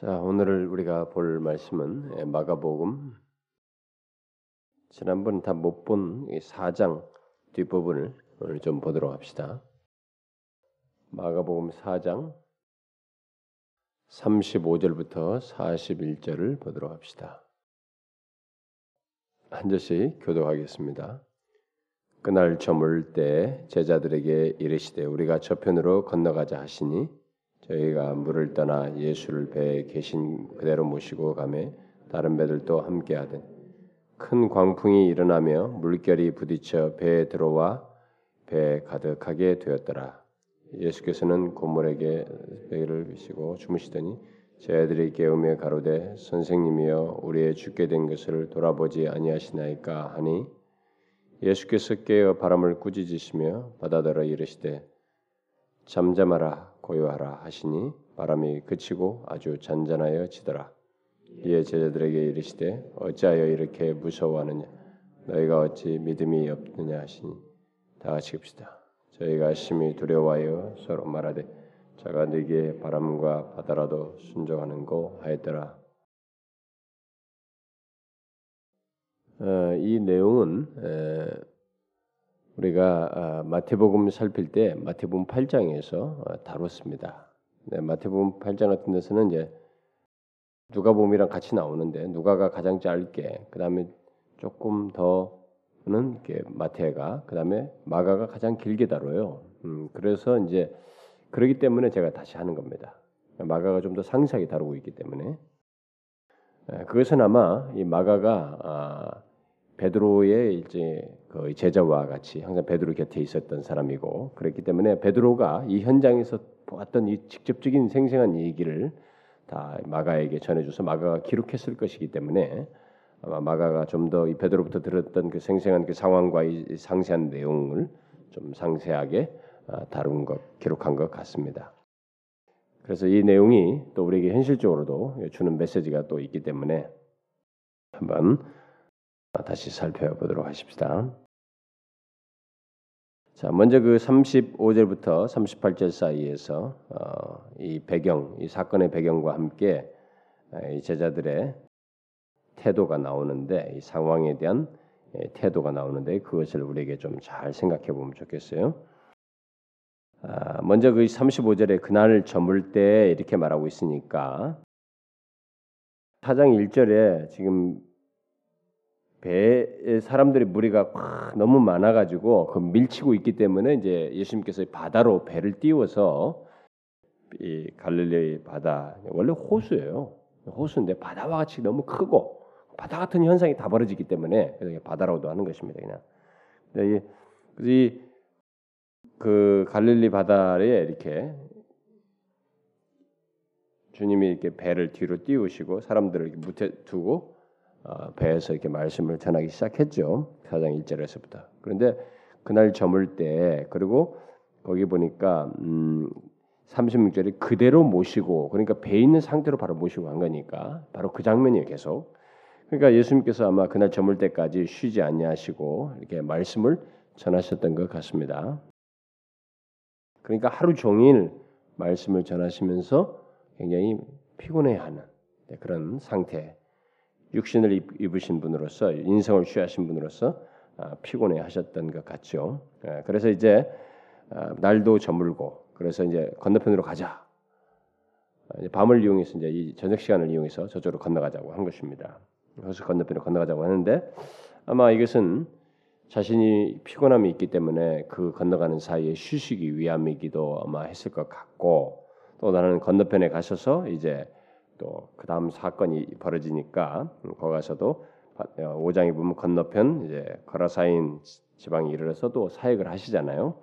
자, 오늘 우리가 볼 말씀은 예, 마가복음 지난번 다 못 본 4장 뒷부분을 오늘 좀 보도록 합시다. 마가복음 4장 35절부터 41절을 보도록 합시다. 한 절씩 교도하겠습니다. 그날 저물 때 제자들에게 이르시되 우리가 저편으로 건너가자 하시니 저희가 물을 떠나 예수를 배에 계신 그대로 모시고 가매 다른 배들도 함께 하든 큰 광풍이 일어나며 물결이 부딪혀 배에 들어와 배에 가득하게 되었더라. 예수께서는 고물에게 배를 비시고 주무시더니 제자들이 깨우며 가로되 선생님이여 우리의 죽게 된 것을 돌아보지 아니하시나이까 하니 예수께서 깨어 바람을 꾸짖으시며 바다더러 이르시되 잠잠하라 고요하라 하시니 바람이 그치고 아주 잔잔하여 지더라. 이에 제자들에게 이르시되 어찌하여 이렇게 무서워하느냐 너희가 어찌 믿음이 없느냐 하시니 다 같이 읍시다. 저희가 심히 두려워하여 서로 말하되 자가 네게 바람과 바다라도 순종하는고 하였더라. 어, 이 내용은 에, 우리가 아, 마태복음 살필 때 마태복음 8장에서 어, 다뤘습니다. 네, 마태복음 8장 같은 데서는 이제 누가복음이랑 같이 나오는데 누가가 가장 짧게 그다음에 조금 더는 이렇게 마태가 그다음에 마가가 가장 길게 다뤄요. 음, 그래서 이제 그러기 때문에 제가 다시 하는 겁니다. 마가가 좀 더 상세하게 다루고 있기 때문에 그것은 아마 이 마가가 아, 베드로의 이제 그 제자와 같이 항상 베드로 곁에 있었던 사람이고 그랬기 때문에 베드로가 이 현장에서 보았던 이 직접적인 생생한 얘기를 다 마가에게 전해줘서 마가가 기록했을 것이기 때문에 아마 마가가 좀 더 이 베드로부터 들었던 그 생생한 그 상황과 이 상세한 내용을 좀 상세하게 아, 다룬 것 기록한 것 같습니다. 그래서 이 내용이 또 우리에게 현실적으로도 주는 메시지가 또 있기 때문에 한번 다시 살펴보도록 하십시다. 자, 먼저 그 35절부터 38절 사이에서 어, 이 배경, 이 사건의 배경과 함께 이 제자들의 태도가 나오는데 이 상황에 대한 태도가 나오는데 그것을 우리에게 좀 잘 생각해 보면 좋겠어요. 아, 먼저 그 35절에 그날 저물 때 이렇게 말하고 있으니까 4장 1절에 지금 배에 사람들이 무리가 너무 많아가지고 그 밀치고 있기 때문에 이제 예수님께서 바다로 배를 띄워서 이 갈릴리 바다 원래 호수예요. 호수인데 바다와 같이 너무 크고 바다 같은 현상이 다 벌어지기 때문에 그래서 바다라고도 하는 것입니다. 그냥 이, 그 갈릴리 바다에 이렇게 주님이 이렇게 배를 뒤로 띄우시고 사람들을 이렇게 무태 두고 어, 배에서 이렇게 말씀을 전하기 시작했죠. 4장 1절에서부터. 그런데 그날 저물 때 그리고 거기 보니까 음 36절에 그대로 모시고 그러니까 배 있는 상태로 바로 모시고 간 거니까 바로 그 장면이에요, 계속. 그러니까 예수님께서 아마 그날 저물 때까지 쉬지 않냐하시고 이렇게 말씀을 전하셨던 것 같습니다. 그러니까 하루 종일 말씀을 전하시면서 굉장히 피곤해하는 네, 그런 상태 육신을 입으신 분으로서 인성을 취하신 분으로서 아, 피곤해 하셨던 것 같죠. 예, 그래서 이제 아, 날도 저물고 그래서 이제 건너편으로 가자. 아, 밤을 이용해서 이제 이 저녁 시간을 이용해서 저쪽으로 건너가자고 한 것입니다. 호수 건너편으로 건너가자고 하는데 아마 이것은 자신이 피곤함이 있기 때문에 그 건너가는 사이에 쉬시기 위함이기도 아마 했을 것 같고 또 나는 건너편에 가셔서 이제 또 그 다음 사건이 벌어지니까 거기 가서도 5장에 어, 보면 건너편 이제 거라사인 지방에 이르러서도 사역을 하시잖아요.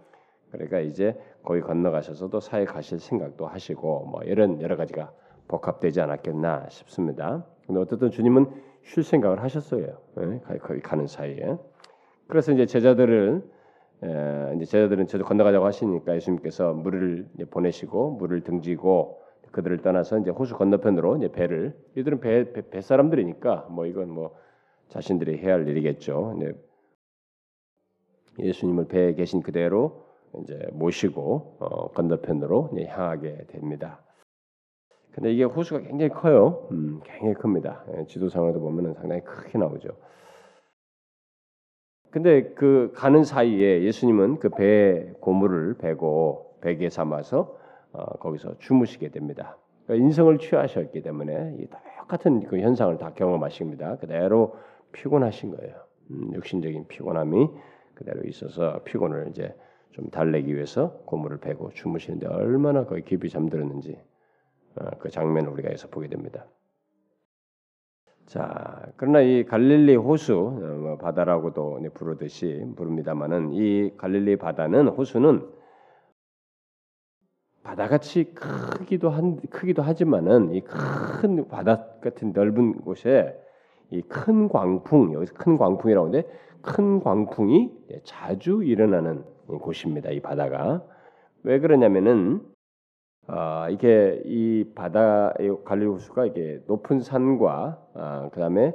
그러니까 이제 거기 건너가셔서도 사역하실 생각도 하시고 뭐 이런 여러 가지가 복합되지 않았겠나 싶습니다. 근데 어쨌든 주님은 쉴 생각을 하셨어요. 네? 거기 가는 사이에. 그래서 이제 제자들을 이제 제자들은 저도 건너가자고 하시니까 예수님께서 물을 보내시고 물을 등지고 그들을 떠나서 이제 호수 건너편으로 이제 배를 이들은 배, 배, 배 사람들이니까 뭐 이건 뭐 자신들이 해야 할 일이겠죠. 이제 예수님을 배에 계신 그대로 이제 모시고 어, 건너편으로 이제 향하게 됩니다. 근데 이게 호수가 굉장히 커요. 음, 굉장히 큽니다. 예, 지도상으로도 보면은 상당히 크게 나오죠. 근데 그 가는 사이에 예수님은 그배 고물을 베고 베개 삼아서 어, 거기서 주무시게 됩니다. 그러니까 인성을 취하셨기 때문에 이 똑같은 그 현상을 다 경험하십니다. 그대로 피곤하신 거예요. 음, 육신적인 피곤함이 그대로 있어서 피곤을 이제 좀 달래기 위해서 고물을 베고 주무시는데 얼마나 거의 깊이 잠들었는지 어, 그 장면을 우리가 여기서 보게 됩니다. 자, 그러나 이 갈릴리 호수 어, 뭐 바다라고도 부르듯이 부릅니다만은 이 갈릴리 바다는 호수는 바다같이 크기도 한 크기도 하지만은 이 큰 바다 같은 넓은 곳에 이 큰 광풍 여기서 큰 광풍이라고 하는데 큰 광풍이 자주 일어나는 곳입니다. 이 바다가 왜 그러냐면은 아, 이게 이 바다 갈릴리 호수가 이게 높은 산과 아, 그다음에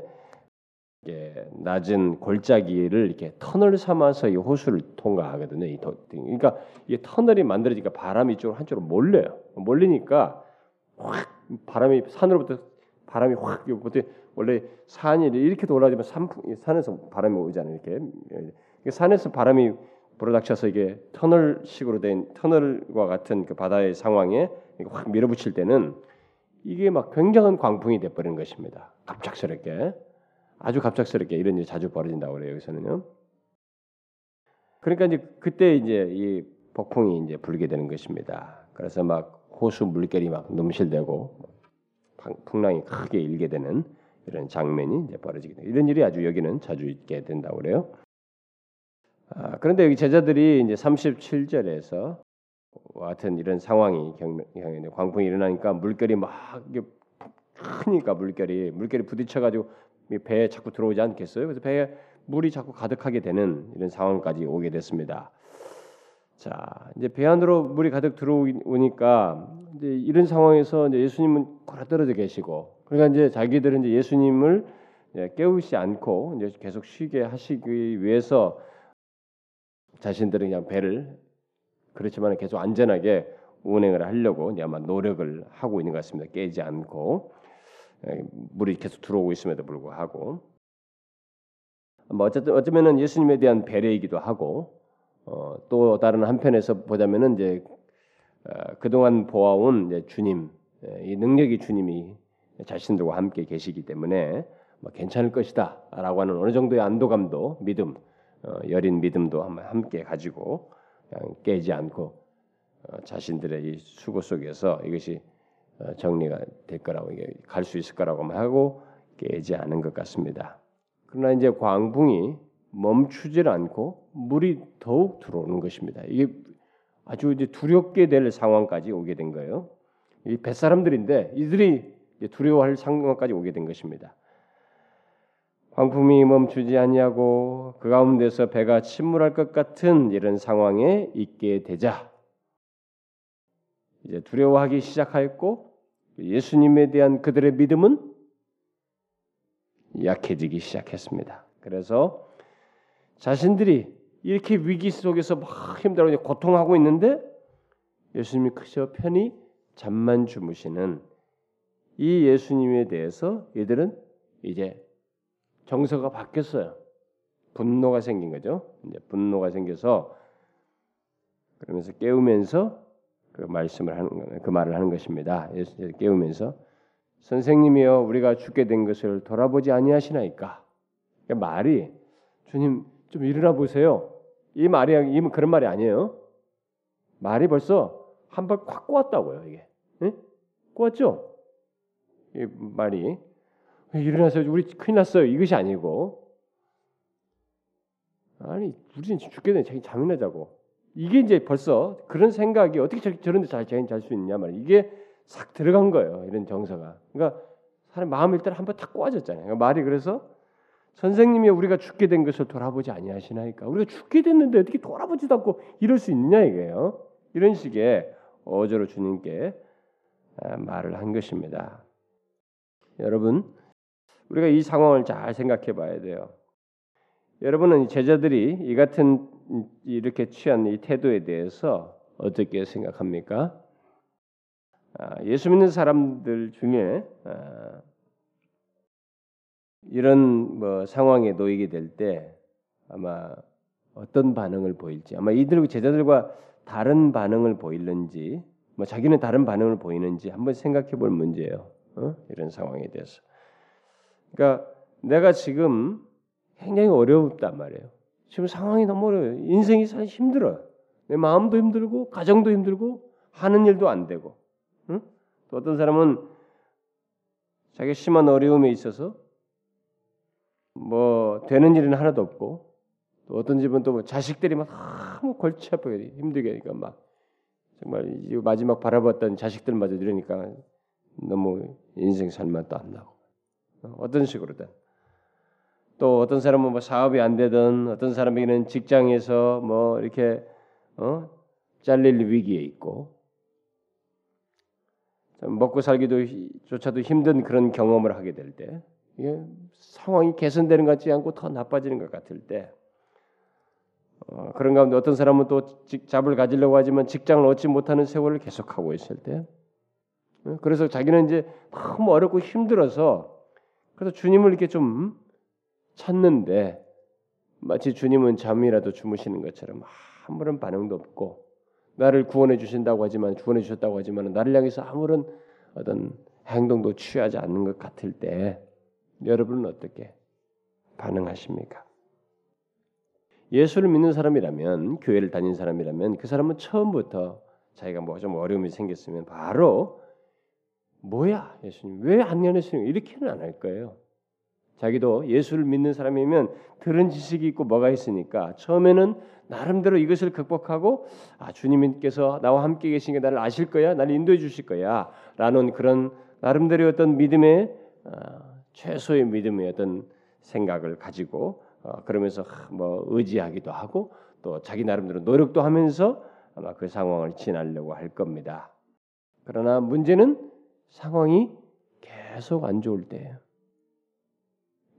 낮은 골짜기를 이렇게 터널 삼아서 이 호수를 통과하거든요. 이 도, 그러니까 이게 터널이 만들어지니까 바람이 이쪽으로 한쪽으로 몰려요. 몰리니까 확 바람이 산으로부터 바람이 확 이것도 원래 산이 이렇게 돌아지면 산 산에서 바람이 오잖아요. 이렇게 산에서 바람이 불어닥쳐서 이게 터널식으로 된 터널과 같은 그 바다의 상황에 확 밀어붙일 때는 이게 막 굉장한 광풍이 돼버리는 것입니다. 갑작스럽게 아주 갑작스럽게 이런 일이 자주 벌어진다고 그래요 여기서는요. 그러니까 이제 그때 이제 이 폭풍이 이제 불게 되는 것입니다. 그래서 막 호수 물결이 막 넘실대고 풍랑이 크게 일게 되는 이런 장면이 이제 벌어지게 돼요. 이런 일이 아주 여기는 자주 있게 된다고 그래요. 아, 그런데 여기 제자들이 이제 37절에서 같은 이런 상황이 경매, 광풍이 일어나니까 물결이 막 크니까 물결이 물결이 부딪혀 가지고 배에 자꾸 들어오지 않겠어요? 그래서 배에 물이 자꾸 가득하게 되는 이런 상황까지 오게 됐습니다. 자, 이제 배 안으로 물이 가득 들어오니까 이제 이런 상황에서 이제 예수님은 걸어 떨어져 계시고, 그러니까 이제 자기들은 이제 예수님을 깨우지 않고 이제 계속 쉬게 하시기 위해서 자신들은 그냥 배를 그렇지만 계속 안전하게 운행을 하려고 이제 아마 노력을 하고 있는 것 같습니다. 깨지 않고 물이 계속 들어오고 있음에도 불구하고. 뭐 어쨌든 어쩌면은 예수님에 대한 배려이기도 하고 어, 또 다른 한편에서 보자면은 이제 어, 그동안 보아온 이제 주님 이 능력이 주님이 자신들과 함께 계시기 때문에 뭐 괜찮을 것이다라고 하는 어느 정도의 안도감도 믿음 어, 여린 믿음도 함께 가지고 깨지 않고 어, 자신들의 이 수고 속에서 이것이 어, 정리가 될 거라고 갈 수 있을 거라고 하고 깨지 않은 것 같습니다. 그러나 이제 광풍이 멈추질 않고 물이 더욱 들어오는 것입니다. 이게 아주 이제 두렵게 될 상황까지 오게 된 거예요. 이 뱃사람들인데 이들이 두려워할 상황까지 오게 된 것입니다. 광풍이 멈추지 아니하고 그 가운데서 배가 침몰할 것 같은 이런 상황에 있게 되자 이제 두려워하기 시작하였고 예수님에 대한 그들의 믿음은 약해지기 시작했습니다. 그래서 자신들이 이렇게 위기 속에서 막 힘들어 고통하고 있는데 예수님이 그저 편히 잠만 주무시는 이 예수님에 대해서 이들은 이제 정서가 바뀌었어요. 분노가 생긴 거죠. 이제 분노가 생겨서 그러면서 깨우면서 그 말씀을 하는 그 말을 하는 것입니다. 예수 깨우면서 선생님이여 우리가 죽게 된 것을 돌아보지 아니하시나이까. 그러니까 말이 주님 좀 일어나 보세요. 이 말이 이 그런 말이 아니에요. 말이 벌써 한 발 콱 꼬았다고요 이게. 네? 꼬았죠? 이 말이 일어나서 우리 큰일 났어요. 이것이 아니고 아니 우리는 죽게 되는 자기 잠이나 자고 이게 이제 벌써 그런 생각이 어떻게 저런 데 잘 잘 수 있냐 말이야. 이게 싹 들어간 거예요. 이런 정서가. 그러니까 사람 마음 일단 한번 탁 꼬아졌잖아요. 그러니까 말이 그래서 선생님이 우리가 죽게 된 것을 돌아보지 아니하시나이까. 우리가 죽게 됐는데 어떻게 돌아보지도 않고 이럴 수 있느냐 이거예요. 이런 식의 어조로 주님께 아, 말을 한 것입니다. 여러분 우리가 이 상황을 잘 생각해 봐야 돼요. 여러분은 제자들이 이 같은 이렇게 취한 이 태도에 대해서 어떻게 생각합니까? 아, 예수 믿는 사람들 중에 아, 이런 뭐 상황에 놓이게 될 때 아마 어떤 반응을 보일지 아마 이들 제자들과 다른 반응을 보이는지 뭐 자기는 다른 반응을 보이는지 한번 생각해 볼 문제예요. 어? 이런 상황에 대해서. 그러니까 내가 지금 굉장히 어렵단 말이에요. 지금 상황이 너무 어려워요. 인생이 사실 힘들어요. 내 마음도 힘들고 가정도 힘들고 하는 일도 안 되고. 응? 또 어떤 사람은 자기 심한 어려움에 있어서 뭐 되는 일은 하나도 없고 또 어떤 집은 또 뭐 자식들이 막 너무 골치 아프게 힘들게 하니까 막 정말 마지막 바라봤던 자식들마저 이러니까 너무 인생 살맛도 안 나고 어떤 식으로든 또 어떤 사람은 뭐 사업이 안 되든 어떤 사람에게는 직장에서 뭐 이렇게 어? 잘릴 위기에 있고 먹고 살기도 조차도 힘든 그런 경험을 하게 될 때 이게 상황이 개선되는 것 같지 않고 더 나빠지는 것 같을 때 어, 그런 가운데 어떤 사람은 또 잡을 가지려고 하지만 직장을 얻지 못하는 세월을 계속하고 있을 때 어, 그래서 자기는 이제 너무 어렵고 힘들어서 그래서 주님을 이렇게 좀 찾는데 마치 주님은 잠이라도 주무시는 것처럼 아무런 반응도 없고 나를 구원해 주신다고 하지만 구원해 주셨다고 하지만 나를 향해서 아무런 어떤 행동도 취하지 않는 것 같을 때 여러분은 어떻게 반응하십니까? 예수를 믿는 사람이라면 교회를 다닌 사람이라면 그 사람은 처음부터 자기가 뭐 좀 어려움이 생겼으면 바로 뭐야 예수님 왜 안 연애시는 이렇게는 안 할 거예요. 자기도 예수를 믿는 사람이면 들은 지식이 있고 뭐가 있으니까 처음에는 나름대로 이것을 극복하고 아 주님께서 나와 함께 계신 게 나를 아실 거야, 나를 인도해 주실 거야라는 그런 나름대로 어떤 믿음의 어, 최소의 믿음의 어떤 생각을 가지고 어, 그러면서 뭐 의지하기도 하고 또 자기 나름대로 노력도 하면서 아마 그 상황을 지나려고 할 겁니다. 그러나 문제는 상황이 계속 안 좋을 때예요.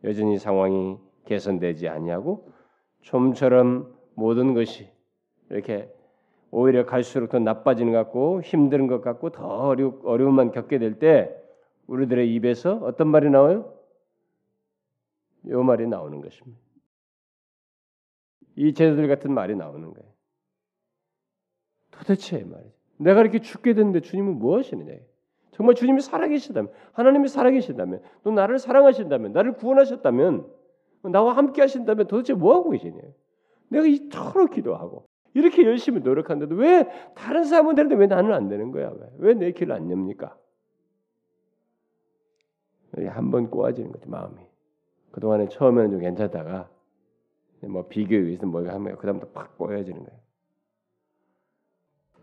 여전히 상황이 개선되지 아니하고 좀처럼 모든 것이 이렇게 오히려 갈수록 더 나빠지는 것 같고 힘든 것 같고 더 어려, 어려움만 겪게 될 때 우리들의 입에서 어떤 말이 나와요? 요 말이 나오는 것입니다. 이 제자들 같은 말이 나오는 거예요. 도대체 말이죠. 내가 이렇게 죽게 됐는데 주님은 뭐 하시느냐? 정말 주님이 살아계시다면, 하나님이 살아계신다면, 또 나를 사랑하신다면, 나를 구원하셨다면, 나와 함께 하신다면 도대체 뭐 하고 계시냐? 내가 이토록 기도하고 이렇게 열심히 노력하는데도 왜 다른 사람은 되는데 왜 나는 안 되는 거야? 왜 내 길을 안 엽니까? 한번 꼬아지는 거지 마음이. 그 동안에 처음에는 좀 괜찮다가 뭐 비교에 의해서 뭐 하면 그다음부터 팍 꼬여지는 거예요.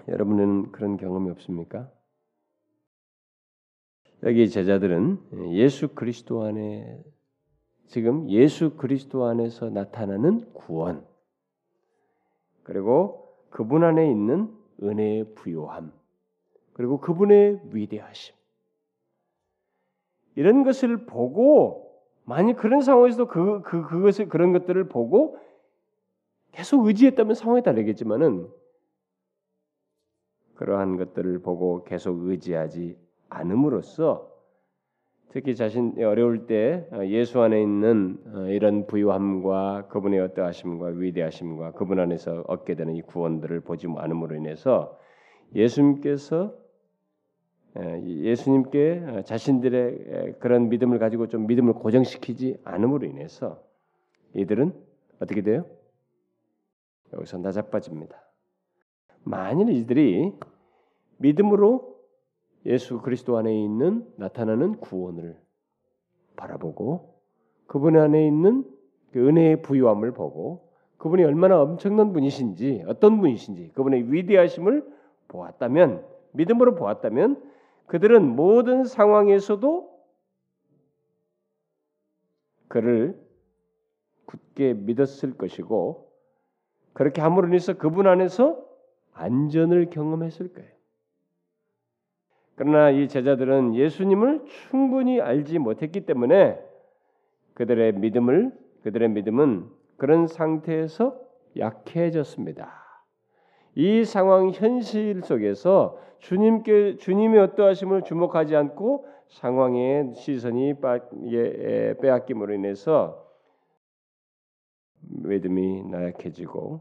여러분은 그런 경험이 없습니까? 여기 제자들은 예수 그리스도 안에 지금 예수 그리스도 안에서 나타나는 구원 그리고 그분 안에 있는 은혜의 부요함 그리고 그분의 위대하심. 이런 것을 보고 만약 그런 상황에서도 그, 그 그것을 그런 것들을 보고 계속 의지했다면 상황이 다르겠지만은 그러한 것들을 보고 계속 의지하지 않음으로써 특히 자신이 어려울 때 예수 안에 있는 어, 이런 부유함과 그분의 어떠하심과 위대하심과 그분 안에서 얻게 되는 이 구원들을 보지 않음으로 인해서 예수님께서 예수님께 자신들의 그런 믿음을 가지고 좀 믿음을 고정시키지 않음으로 인해서 이들은 어떻게 돼요? 여기서 나자빠집니다. 만일 이들이 믿음으로 예수 그리스도 안에 있는 나타나는 구원을 바라보고 그분 안에 있는 그 은혜의 부유함을 보고 그분이 얼마나 엄청난 분이신지 어떤 분이신지 그분의 위대하심을 보았다면 믿음으로 보았다면 그들은 모든 상황에서도 그를 굳게 믿었을 것이고 그렇게 함으로 인해서 그분 안에서 안전을 경험했을 거예요. 그러나 이 제자들은 예수님을 충분히 알지 못했기 때문에 그들의 믿음을 그들의 믿음은 그런 상태에서 약해졌습니다. 이 상황 현실 속에서 주님께 주님의 어떠하심을 주목하지 않고 상황의 시선이 빼앗김으로 인해서 믿음이 나약해지고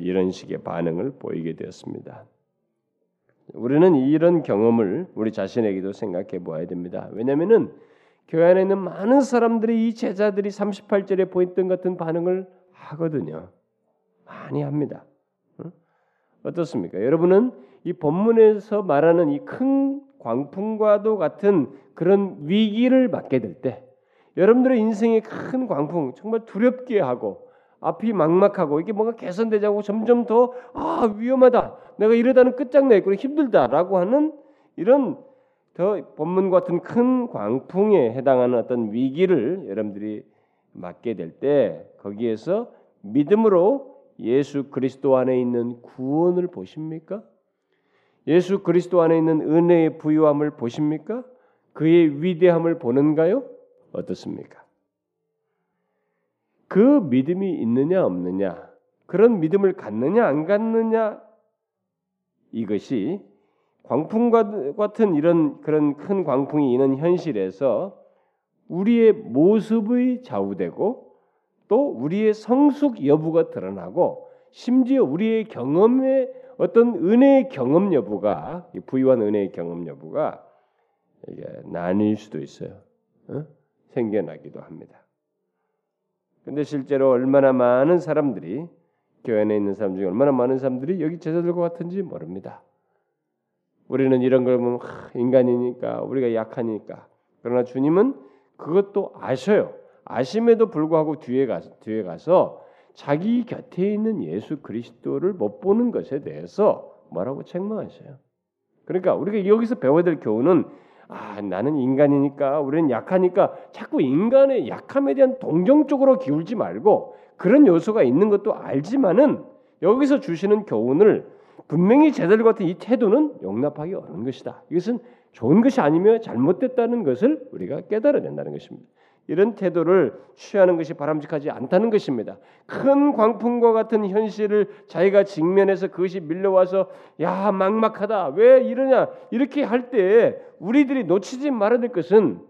이런 식의 반응을 보이게 되었습니다. 우리는 이런 경험을 우리 자신에게도 생각해 보아야 됩니다. 왜냐하면은 교회 안에 있는 많은 사람들이 이 제자들이 38절에 보였던 같은 반응을 하거든요. 많이 합니다. 어떻습니까? 여러분은 이 본문에서 말하는 이 큰 광풍과도 같은 그런 위기를 맞게 될 때, 여러분들의 인생의 큰 광풍, 정말 두렵게 하고 앞이 막막하고 이게 뭔가 개선되지 않고 점점 더 아 위험하다, 내가 이러다는 끝장나 있고 힘들다라고 하는 이런 더 본문 같은 큰 광풍에 해당하는 어떤 위기를 여러분들이 맞게 될 때 거기에서 믿음으로 예수 그리스도 안에 있는 구원을 보십니까? 예수 그리스도 안에 있는 은혜의 부유함을 보십니까? 그의 위대함을 보는가요? 어떻습니까? 그 믿음이 있느냐 없느냐, 그런 믿음을 갖느냐 안 갖느냐 이것이 광풍과 같은 이런 그런 큰 광풍이 있는 현실에서 우리의 모습의 좌우되고 또 우리의 성숙 여부가 드러나고 심지어 우리의 경험의 어떤 은혜의 경험 여부가 부유한 은혜의 경험 여부가 이게 나뉠 수도 있어요. 어? 생겨나기도 합니다. 근데 실제로 얼마나 많은 사람들이 교회 안에 있는 사람 중에 얼마나 많은 사람들이 여기 제자들과 같은지 모릅니다. 우리는 이런 걸 보면 인간이니까 우리가 약하니까 그러나 주님은 그것도 아셔요. 아심에도 불구하고 뒤에 가서 뒤에 가서 자기 곁에 있는 예수 그리스도를 못 보는 것에 대해서 뭐라고 책망하셔요. 그러니까 우리가 여기서 배워야 될 교훈은 아, 나는 인간이니까 우리는 약하니까 자꾸 인간의 약함에 대한 동정적으로 기울지 말고 그런 요소가 있는 것도 알지만은 여기서 주시는 교훈을 분명히 제자들 같은 이 태도는 용납하기 어려운 것이다. 이것은 좋은 것이 아니며 잘못됐다는 것을 우리가 깨달아야 된다는 것입니다. 이런 태도를 취하는 것이 바람직하지 않다는 것입니다. 큰 광풍과 같은 현실을 자기가 직면해서 그것이 밀려와서 야 막막하다 왜 이러냐 이렇게 할 때 우리들이 놓치지 말아야 될 것은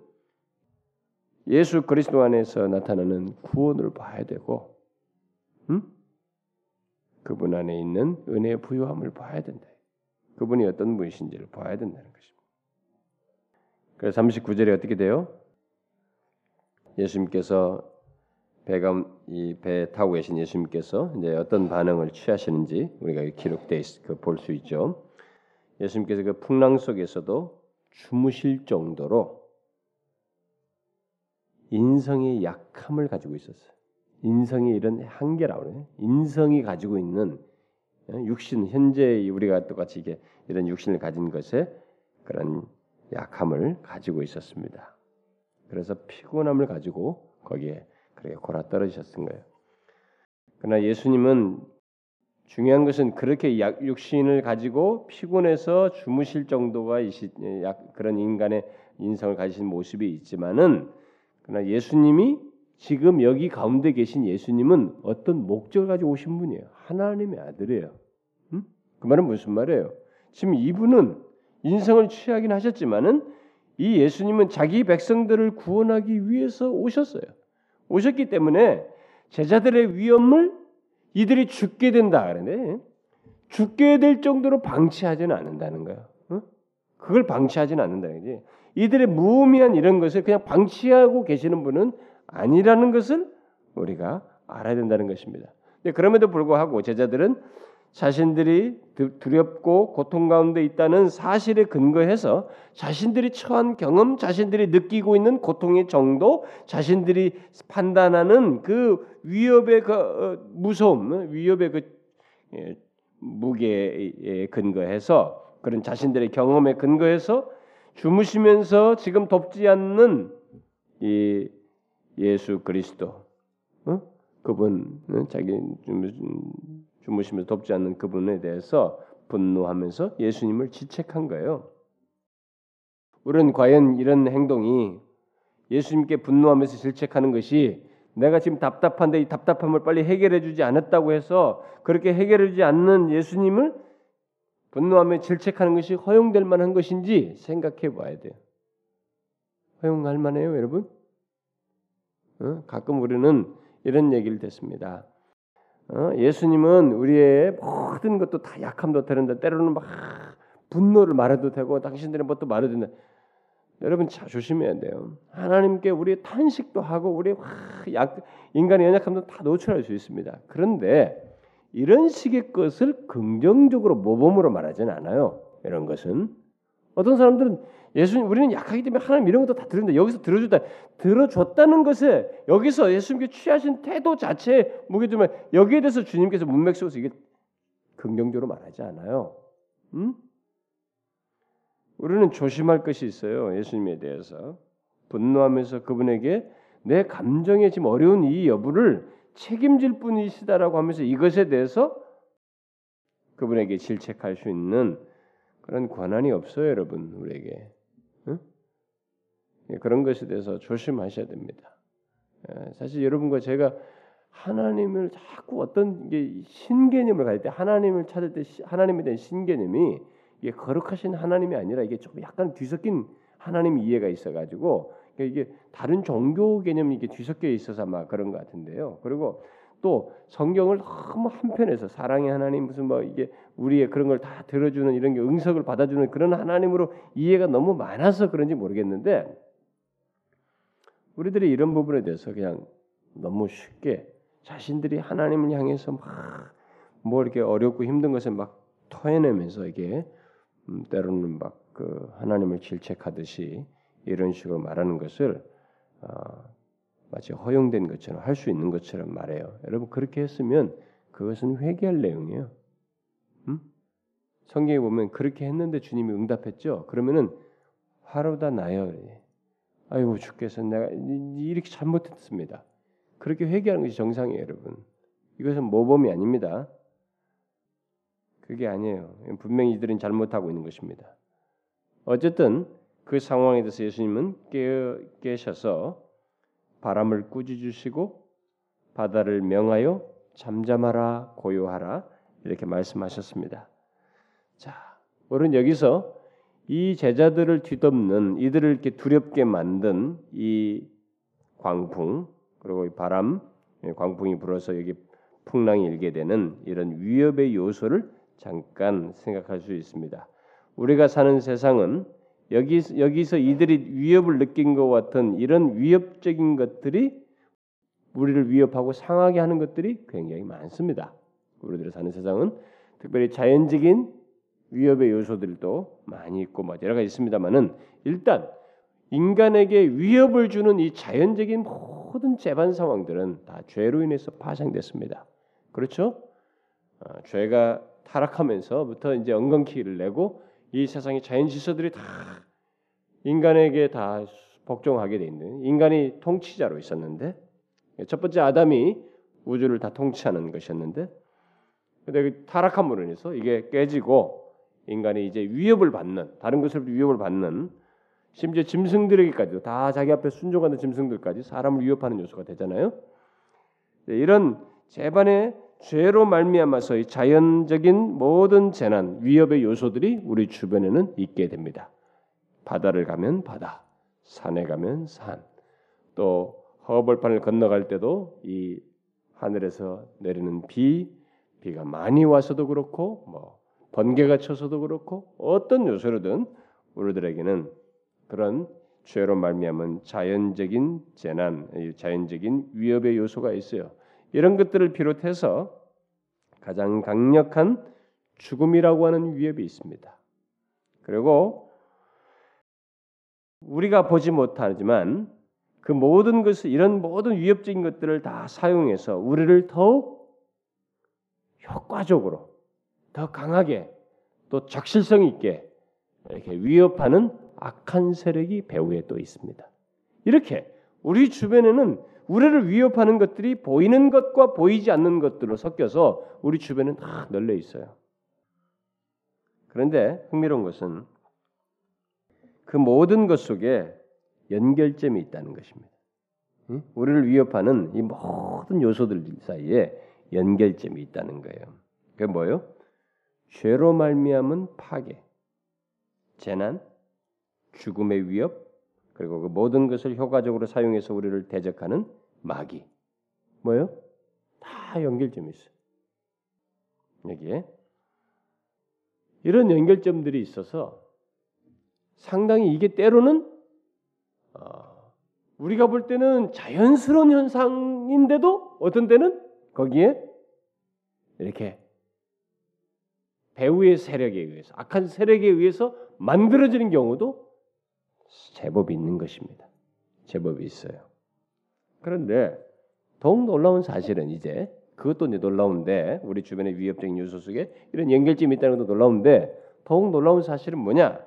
예수 그리스도 안에서 나타나는 구원을 봐야 되고, 음? 그분 안에 있는 은혜의 부유함을 봐야 된다. 그분이 어떤 분이신지를 봐야 된다는 것입니다. 그래서 39절에 어떻게 돼요? 예수님께서 배가 이배 타고 계신 예수님께서 이제 어떤 반응을 취하시는지 우리가 기록돼 그 볼수 있죠. 예수님께서 그 풍랑 속에서도 주무실 정도로 인성의 약함을 가지고 있었어요. 인성의 이런 한계라고 그래요. 인성이 가지고 있는 어, 육신 현재 우리가 똑같이 이게 이런 육신을 가진 것에 그런 약함을 가지고 있었습니다. 그래서 피곤함을 가지고 거기에 그렇게 골아 떨어지셨던 거예요. 그러나 예수님은 중요한 것은 그렇게 육신을 가지고 피곤해서 주무실 정도가 그런 인간의 인성을 가지신 모습이 있지만은 그러나 예수님이 지금 여기 가운데 계신 예수님은 어떤 목적을 가지고 오신 분이에요. 하나님의 아들이에요. 음? 그 말은 무슨 말이에요? 지금 이분은 인성을 취하긴 하셨지만은 이 예수님은 자기 백성들을 구원하기 위해서 오셨어요. 오셨기 때문에 제자들의 위험을 이들이 죽게 된다 그러는데 죽게 될 정도로 방치하지는 않는다는. 어? 그걸 방치하지는 않는다는 거지. 이들의 무의미한 이런 것을 그냥 방치하고 계시는 분은 아니라는 것을 우리가 알아야 된다는 것입니다. 그럼에도 불구하고 제자들은 자신들이 두렵고 고통 가운데 있다는 사실에 근거해서 자신들이 처한 경험, 자신들이 느끼고 있는 고통의 정도, 자신들이 판단하는 그 위협의 그 어, 무서움, 위협의 그 예, 무게에 근거해서 그런 자신들의 경험에 근거해서 주무시면서 지금 돕지 않는 이 예수 그리스도, 어? 그분 자기 주무시면서 돕지 않는 그분에 대해서 분노하면서 예수님을 지책한 거예요. 우리는 과연 이런 행동이 예수님께 분노하면서 질책하는 것이 내가 지금 답답한데 이 답답함을 빨리 해결해 주지 않았다고 해서 그렇게 해결해 주지 않는 예수님을 분노하며 질책하는 것이 허용될 만한 것인지 생각해 봐야 돼요. 허용할 만해요, 여러분? 어? 가끔 우리는 이런 얘기를 듣습니다. 어? 예수님은 우리의 모든 것도 다 약함도 되는데 때로는 막 분노를 말해도 되고 당신들의 것도 말해도 된다. 여러분 자 조심해야 돼요. 하나님께 우리 탄식도 하고 우리 약 인간의 연약함도 다 노출할 수 있습니다. 그런데 이런 식의 것을 긍정적으로 모범으로 말하지는 않아요. 이런 것은 어떤 사람들은 예수님 우리는 약하기 때문에 하나님 이런 것도 다 들은데 여기서 들어주다 들어줬다는 것에 여기서 예수님께 취하신 태도 자체에 무게 두면 여기에 대해서 주님께서 문맥 속에서 이게 긍정적으로 말하지 않아요. 음? 우리는 조심할 것이 있어요. 예수님에 대해서 분노하면서 그분에게 내 감정에 지금 어려운 이 여부를 책임질 분이시다라고 하면서 이것에 대해서 그분에게 질책할 수 있는 그런 권한이 없어요, 여러분 우리에게. 응? 예, 그런 것에 대해서 조심하셔야 됩니다. 예, 사실 여러분과 제가 하나님을 자꾸 어떤 게 신개념을 가질 때 하나님을 찾을 때 하나님에 대한 신개념이 이게 거룩하신 하나님이 아니라 이게 좀 약간 뒤섞인 하나님 이해가 있어가지고 그러니까 이게 다른 종교 개념이 이게 뒤섞여 있어서 아마 그런 것 같은데요. 그리고 또 성경을 너무 한편에서 사랑의 하나님 무슨 뭐 이게 우리의 그런 걸 다 들어주는 이런 게 응석을 받아주는 그런 하나님으로 이해가 너무 많아서 그런지 모르겠는데 우리들이 이런 부분에 대해서 그냥 너무 쉽게 자신들이 하나님을 향해서 막 뭐 이렇게 어렵고 힘든 것을 막 토해내면서 이게 음, 때로는 막 그 하나님을 질책하듯이 이런 식으로 말하는 것을 어, 마치 허용된 것처럼 할 수 있는 것처럼 말해요. 여러분 그렇게 했으면 그것은 회개할 내용이에요. 음? 성경에 보면 그렇게 했는데 주님이 응답했죠. 그러면은 화로 다 나요. 아이고 주께서 내가 이렇게 잘못했습니다. 그렇게 회개하는 것이 정상이에요, 여러분. 이것은 모범이 아닙니다. 그게 아니에요. 분명히 이들은 잘못하고 있는 것입니다. 어쨌든 그 상황에 대해서 예수님은 깨, 깨셔서 바람을 꾸짖으시고 바다를 명하여 잠잠하라 고요하라 이렇게 말씀하셨습니다. 자, 우리는 여기서 이 제자들을 뒤덮는 이들을 이렇게 두렵게 만든 이 광풍 그리고 이 바람 예, 광풍이 불어서 여기 풍랑이 일게 되는 이런 위협의 요소를 잠깐 생각할 수 있습니다. 우리가 사는 세상은 여기 여기서 이들이 위협을 느낀 것 같은 이런 위협적인 것들이 우리를 위협하고 상하게 하는 것들이 굉장히 많습니다. 우리들이 사는 세상은 특별히 자연적인 위협의 요소들도 많이 있고 뭐 여러 가지 있습니다만은 일단 인간에게 위협을 주는 이 자연적인 모든 재반 상황들은 다 죄로 인해서 파생됐습니다. 그렇죠? 어, 죄가 타락하면서부터 이제 엉겅퀴를 내고 이 세상의 자연 질서들이 다 인간에게 다 복종하게 돼 있는 인간이 통치자로 있었는데 첫 번째 아담이 우주를 다 통치하는 것이었는데 근데 그 타락함으로 인해서 이게 깨지고 인간이 이제 위협을 받는 다른 것을 위협을 받는 심지어 짐승들에게까지도 다 자기 앞에 순종하는 짐승들까지 사람을 위협하는 요소가 되잖아요. 이런 재반의 죄로 말미암아서 이 자연적인 모든 재난, 위협의 요소들이 우리 주변에는 있게 됩니다. 바다를 가면 바다, 산에 가면 산, 또 허벌판을 건너갈 때도 이 하늘에서 내리는 비, 비가 많이 와서도 그렇고 뭐 번개가 쳐서도 그렇고 어떤 요소로든 우리들에게는 그런 죄로 말미암은 자연적인 재난, 자연적인 위협의 요소가 있어요. 이런 것들을 비롯해서 가장 강력한 죽음이라고 하는 위협이 있습니다. 그리고 우리가 보지 못하지만 그 모든 것을 이런 모든 위협적인 것들을 다 사용해서 우리를 더욱 효과적으로 더 강하게 또 적실성 있게 이렇게 위협하는 악한 세력이 배후에 또 있습니다. 이렇게 우리 주변에는 우리를 위협하는 것들이 보이는 것과 보이지 않는 것들로 섞여서 우리 주변은 다 널려 있어요. 그런데 흥미로운 것은 그 모든 것 속에 연결점이 있다는 것입니다. 응? 우리를 위협하는 이 모든 요소들 사이에 연결점이 있다는 거예요. 그게 뭐요? 죄로 말미암은 파괴, 재난, 죽음의 위협, 그리고 그 모든 것을 효과적으로 사용해서 우리를 대적하는 마귀. 뭐요? 다 연결점이 있어요. 여기에 이런 연결점들이 있어서 상당히 이게 때로는 어, 우리가 볼 때는 자연스러운 현상인데도 어떤 때는 거기에 이렇게 배우의 세력에 의해서 악한 세력에 의해서 만들어지는 경우도 제법 있는 것입니다. 제법 있어요. 그런데 더욱 놀라운 사실은 이제 그것도 이제 놀라운데 우리 주변의 위협적인 요소 속에 이런 연결점이 있다는 것도 놀라운데 더욱 놀라운 사실은 뭐냐?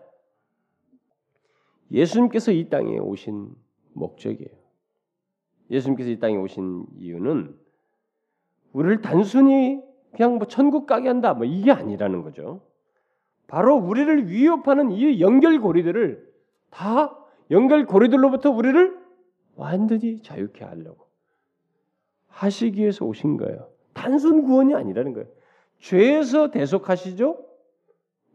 예수님께서 이 땅에 오신 목적이에요. 예수님께서 이 땅에 오신 이유는 우리를 단순히 그냥 뭐 천국 가게 한다 뭐 이게 아니라는 거죠. 바로 우리를 위협하는 이 연결고리들을 다 연결고리들로부터 우리를 완전히 자유케 하려고 하시기 위해서 오신 거예요. 단순 구원이 아니라는 거예요. 죄에서 대속하시죠.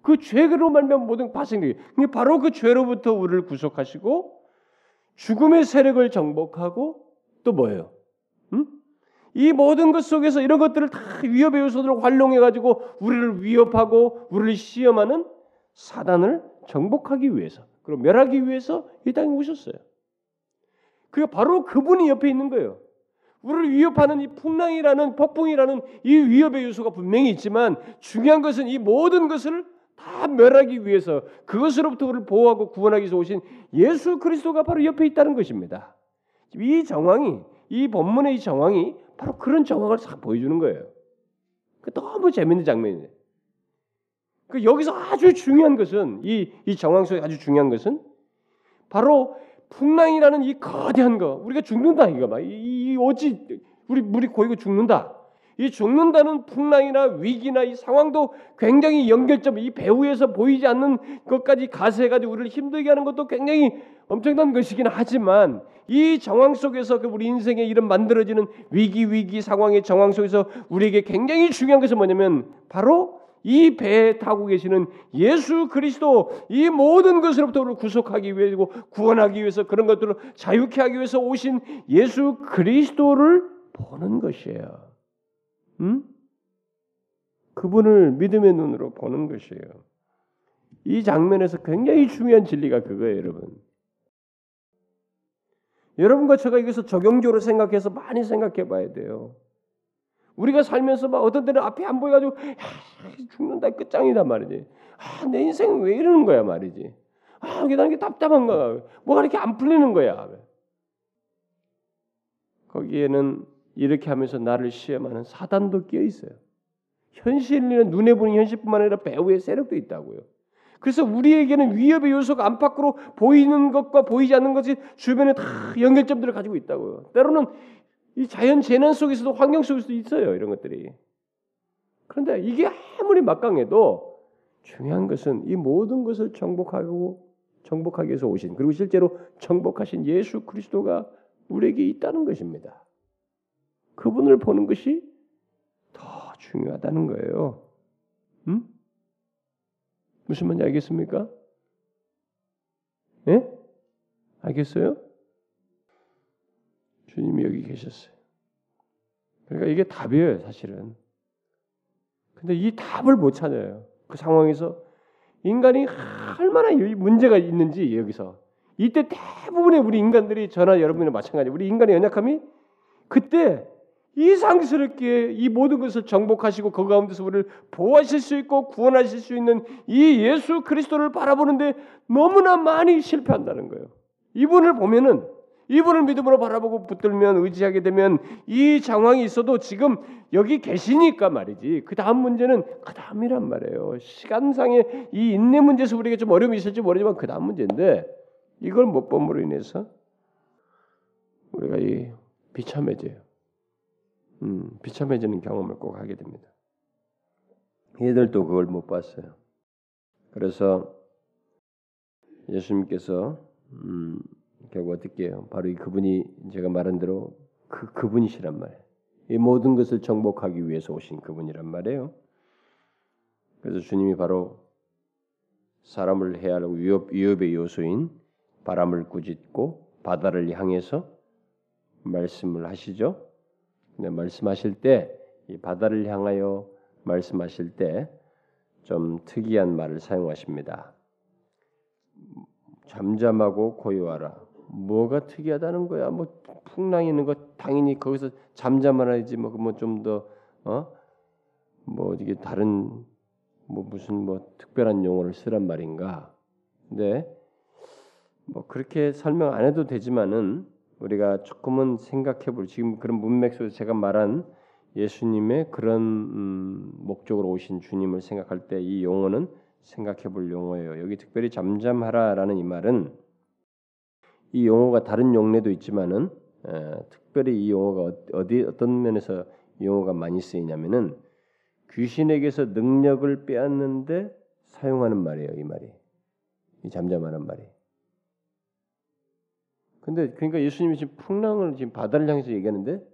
그 죄로 말면 모든 발생되게. 바로 그 죄로부터 우리를 구속하시고 죽음의 세력을 정복하고 또 뭐예요? 음? 이 모든 것 속에서 이런 것들을 다 위협의 요소들을 활용해 가지고 우리를 위협하고 우리를 시험하는 사단을 정복하기 위해서 그리고 멸하기 위해서 이 땅에 오셨어요. 그게 바로 그분이 옆에 있는 거예요. 우리를 위협하는 이 풍랑이라는 폭풍이라는 이 위협의 요소가 분명히 있지만 중요한 것은 이 모든 것을 다 멸하기 위해서 그것으로부터 우리를 보호하고 구원하기 위해서 오신 예수 그리스도가 바로 옆에 있다는 것입니다. 이 정황이 이 본문의 이 정황이 바로 그런 정황을 싹 보여주는 거예요. 그 너무 재밌는 장면이에요. 그 여기서 아주 중요한 것은 이, 이 정황 속에 아주 중요한 것은 바로 풍랑이라는 이 거대한 거 우리가 죽는다 이거 봐. 이, 이 어찌 우리 물이 고이고 죽는다. 이 죽는다는 풍랑이나 위기나 이 상황도 굉장히 연결점, 이 배후에서 보이지 않는 것까지 가세해가지고 우리를 힘들게 하는 것도 굉장히 엄청난 것이긴 하지만 이 정황 속에서 그 우리 인생에 이런 만들어지는 위기 위기 상황의 정황 속에서 우리에게 굉장히 중요한 것은 뭐냐면 바로 이 배에 타고 계시는 예수 그리스도 이 모든 것으로부터 우리를 구속하기 위해서 구원하기 위해서 그런 것들을 자유케 하기 위해서 오신 예수 그리스도를 보는 것이에요. 음? 그분을 믿음의 눈으로 보는 것이에요. 이 장면에서 굉장히 중요한 진리가 그거예요, 여러분. 여러분과 제가 이것을 적용적으로 생각해서 많이 생각해 봐야 돼요. 우리가 살면서 막 어떤 때는 앞이 안 보여가지고 죽는다 끝장이다 말이지. 아, 내 인생은 왜 이러는 거야 말이지. 아, 이게 나는 게 답답한 거야. 뭐가 이렇게 안 풀리는 거야. 거기에는 이렇게 하면서 나를 시험하는 사단도 끼어 있어요. 현실은 눈에 보는 현실뿐만 아니라 배후의 세력도 있다고요. 그래서 우리에게는 위협의 요소가 안팎으로 보이는 것과 보이지 않는 것이 주변에 다 연결점들을 가지고 있다고요. 때로는 이 자연 재난 속에서도 환경 속에서도 있어요. 이런 것들이. 그런데 이게 아무리 막강해도 중요한 것은 이 모든 것을 정복하고 정복하기 위해서 오신 그리고 실제로 정복하신 예수 그리스도가 우리에게 있다는 것입니다. 그분을 보는 것이 더 중요하다는 거예요. 음? 무슨 말인지 알겠습니까? 예? 알겠어요? 주님이 여기 계셨어요. 그러니까 이게 답이에요, 사실은. 근데 이 답을 못 찾아요. 그 상황에서 인간이 얼마나 문제가 있는지 여기서 이때 대부분의 우리 인간들이 저나 여러분이나 마찬가지. 우리 인간의 연약함이 그때 이상스럽게 이 모든 것을 정복하시고 그 가운데서 우리를 보호하실 수 있고 구원하실 수 있는 이 예수 그리스도를 바라보는데 너무나 많이 실패한다는 거예요. 이분을 보면은 이분을 믿음으로 바라보고 붙들면 의지하게 되면 이 상황이 있어도 지금 여기 계시니까 말이지. 그 다음 문제는 그 다음이란 말이에요. 시간상의 이 인내 문제에서 우리가 좀 어려움이 있을지 모르지만 그 다음 문제인데 이걸 못 범으로 인해서 우리가 이 비참해져요. 음, 비참해지는 경험을 꼭 하게 됩니다. 얘들도 그걸 못 봤어요. 그래서 예수님께서 음, 결국 어떻게 해요? 바로 이 그분이 제가 말한 대로 그 그분이시란 말이에요. 이 모든 것을 정복하기 위해서 오신 그분이란 말이에요. 그래서 주님이 바로 사람을 할 위협, 위협의 요소인 바람을 꾸짖고 바다를 향해서 말씀을 하시죠. 근데 말씀하실 때 이 바다를 향하여 말씀하실 때 좀 특이한 말을 사용하십니다. 잠잠하고 고요하라. 뭐가 특이하다는 거야? 뭐 풍랑이 있는 거 당연히 거기서 잠잠하지 뭐 좀더 어? 뭐 이게 다른 뭐 무슨 뭐 특별한 용어를 쓰란 말인가? 근데 뭐 그렇게 설명 안 해도 되지만은 우리가 조금은 생각해 볼 지금 그런 문맥 속에서 제가 말한 예수님의 그런 음, 목적으로 오신 주님을 생각할 때 이 용어는 생각해 볼 용어예요. 여기 특별히 잠잠하라라는 이 말은 이 용어가 다른 용례도 있지만은 에, 특별히 이 용어가 어디 어떤 면에서 이 용어가 많이 쓰이냐면은 귀신에게서 능력을 빼앗는데 사용하는 말이에요. 이 말이 이 잠잠하는 말이. 근데 그러니까 예수님이 지금 풍랑을 지금 바다를 향해서 얘기하는데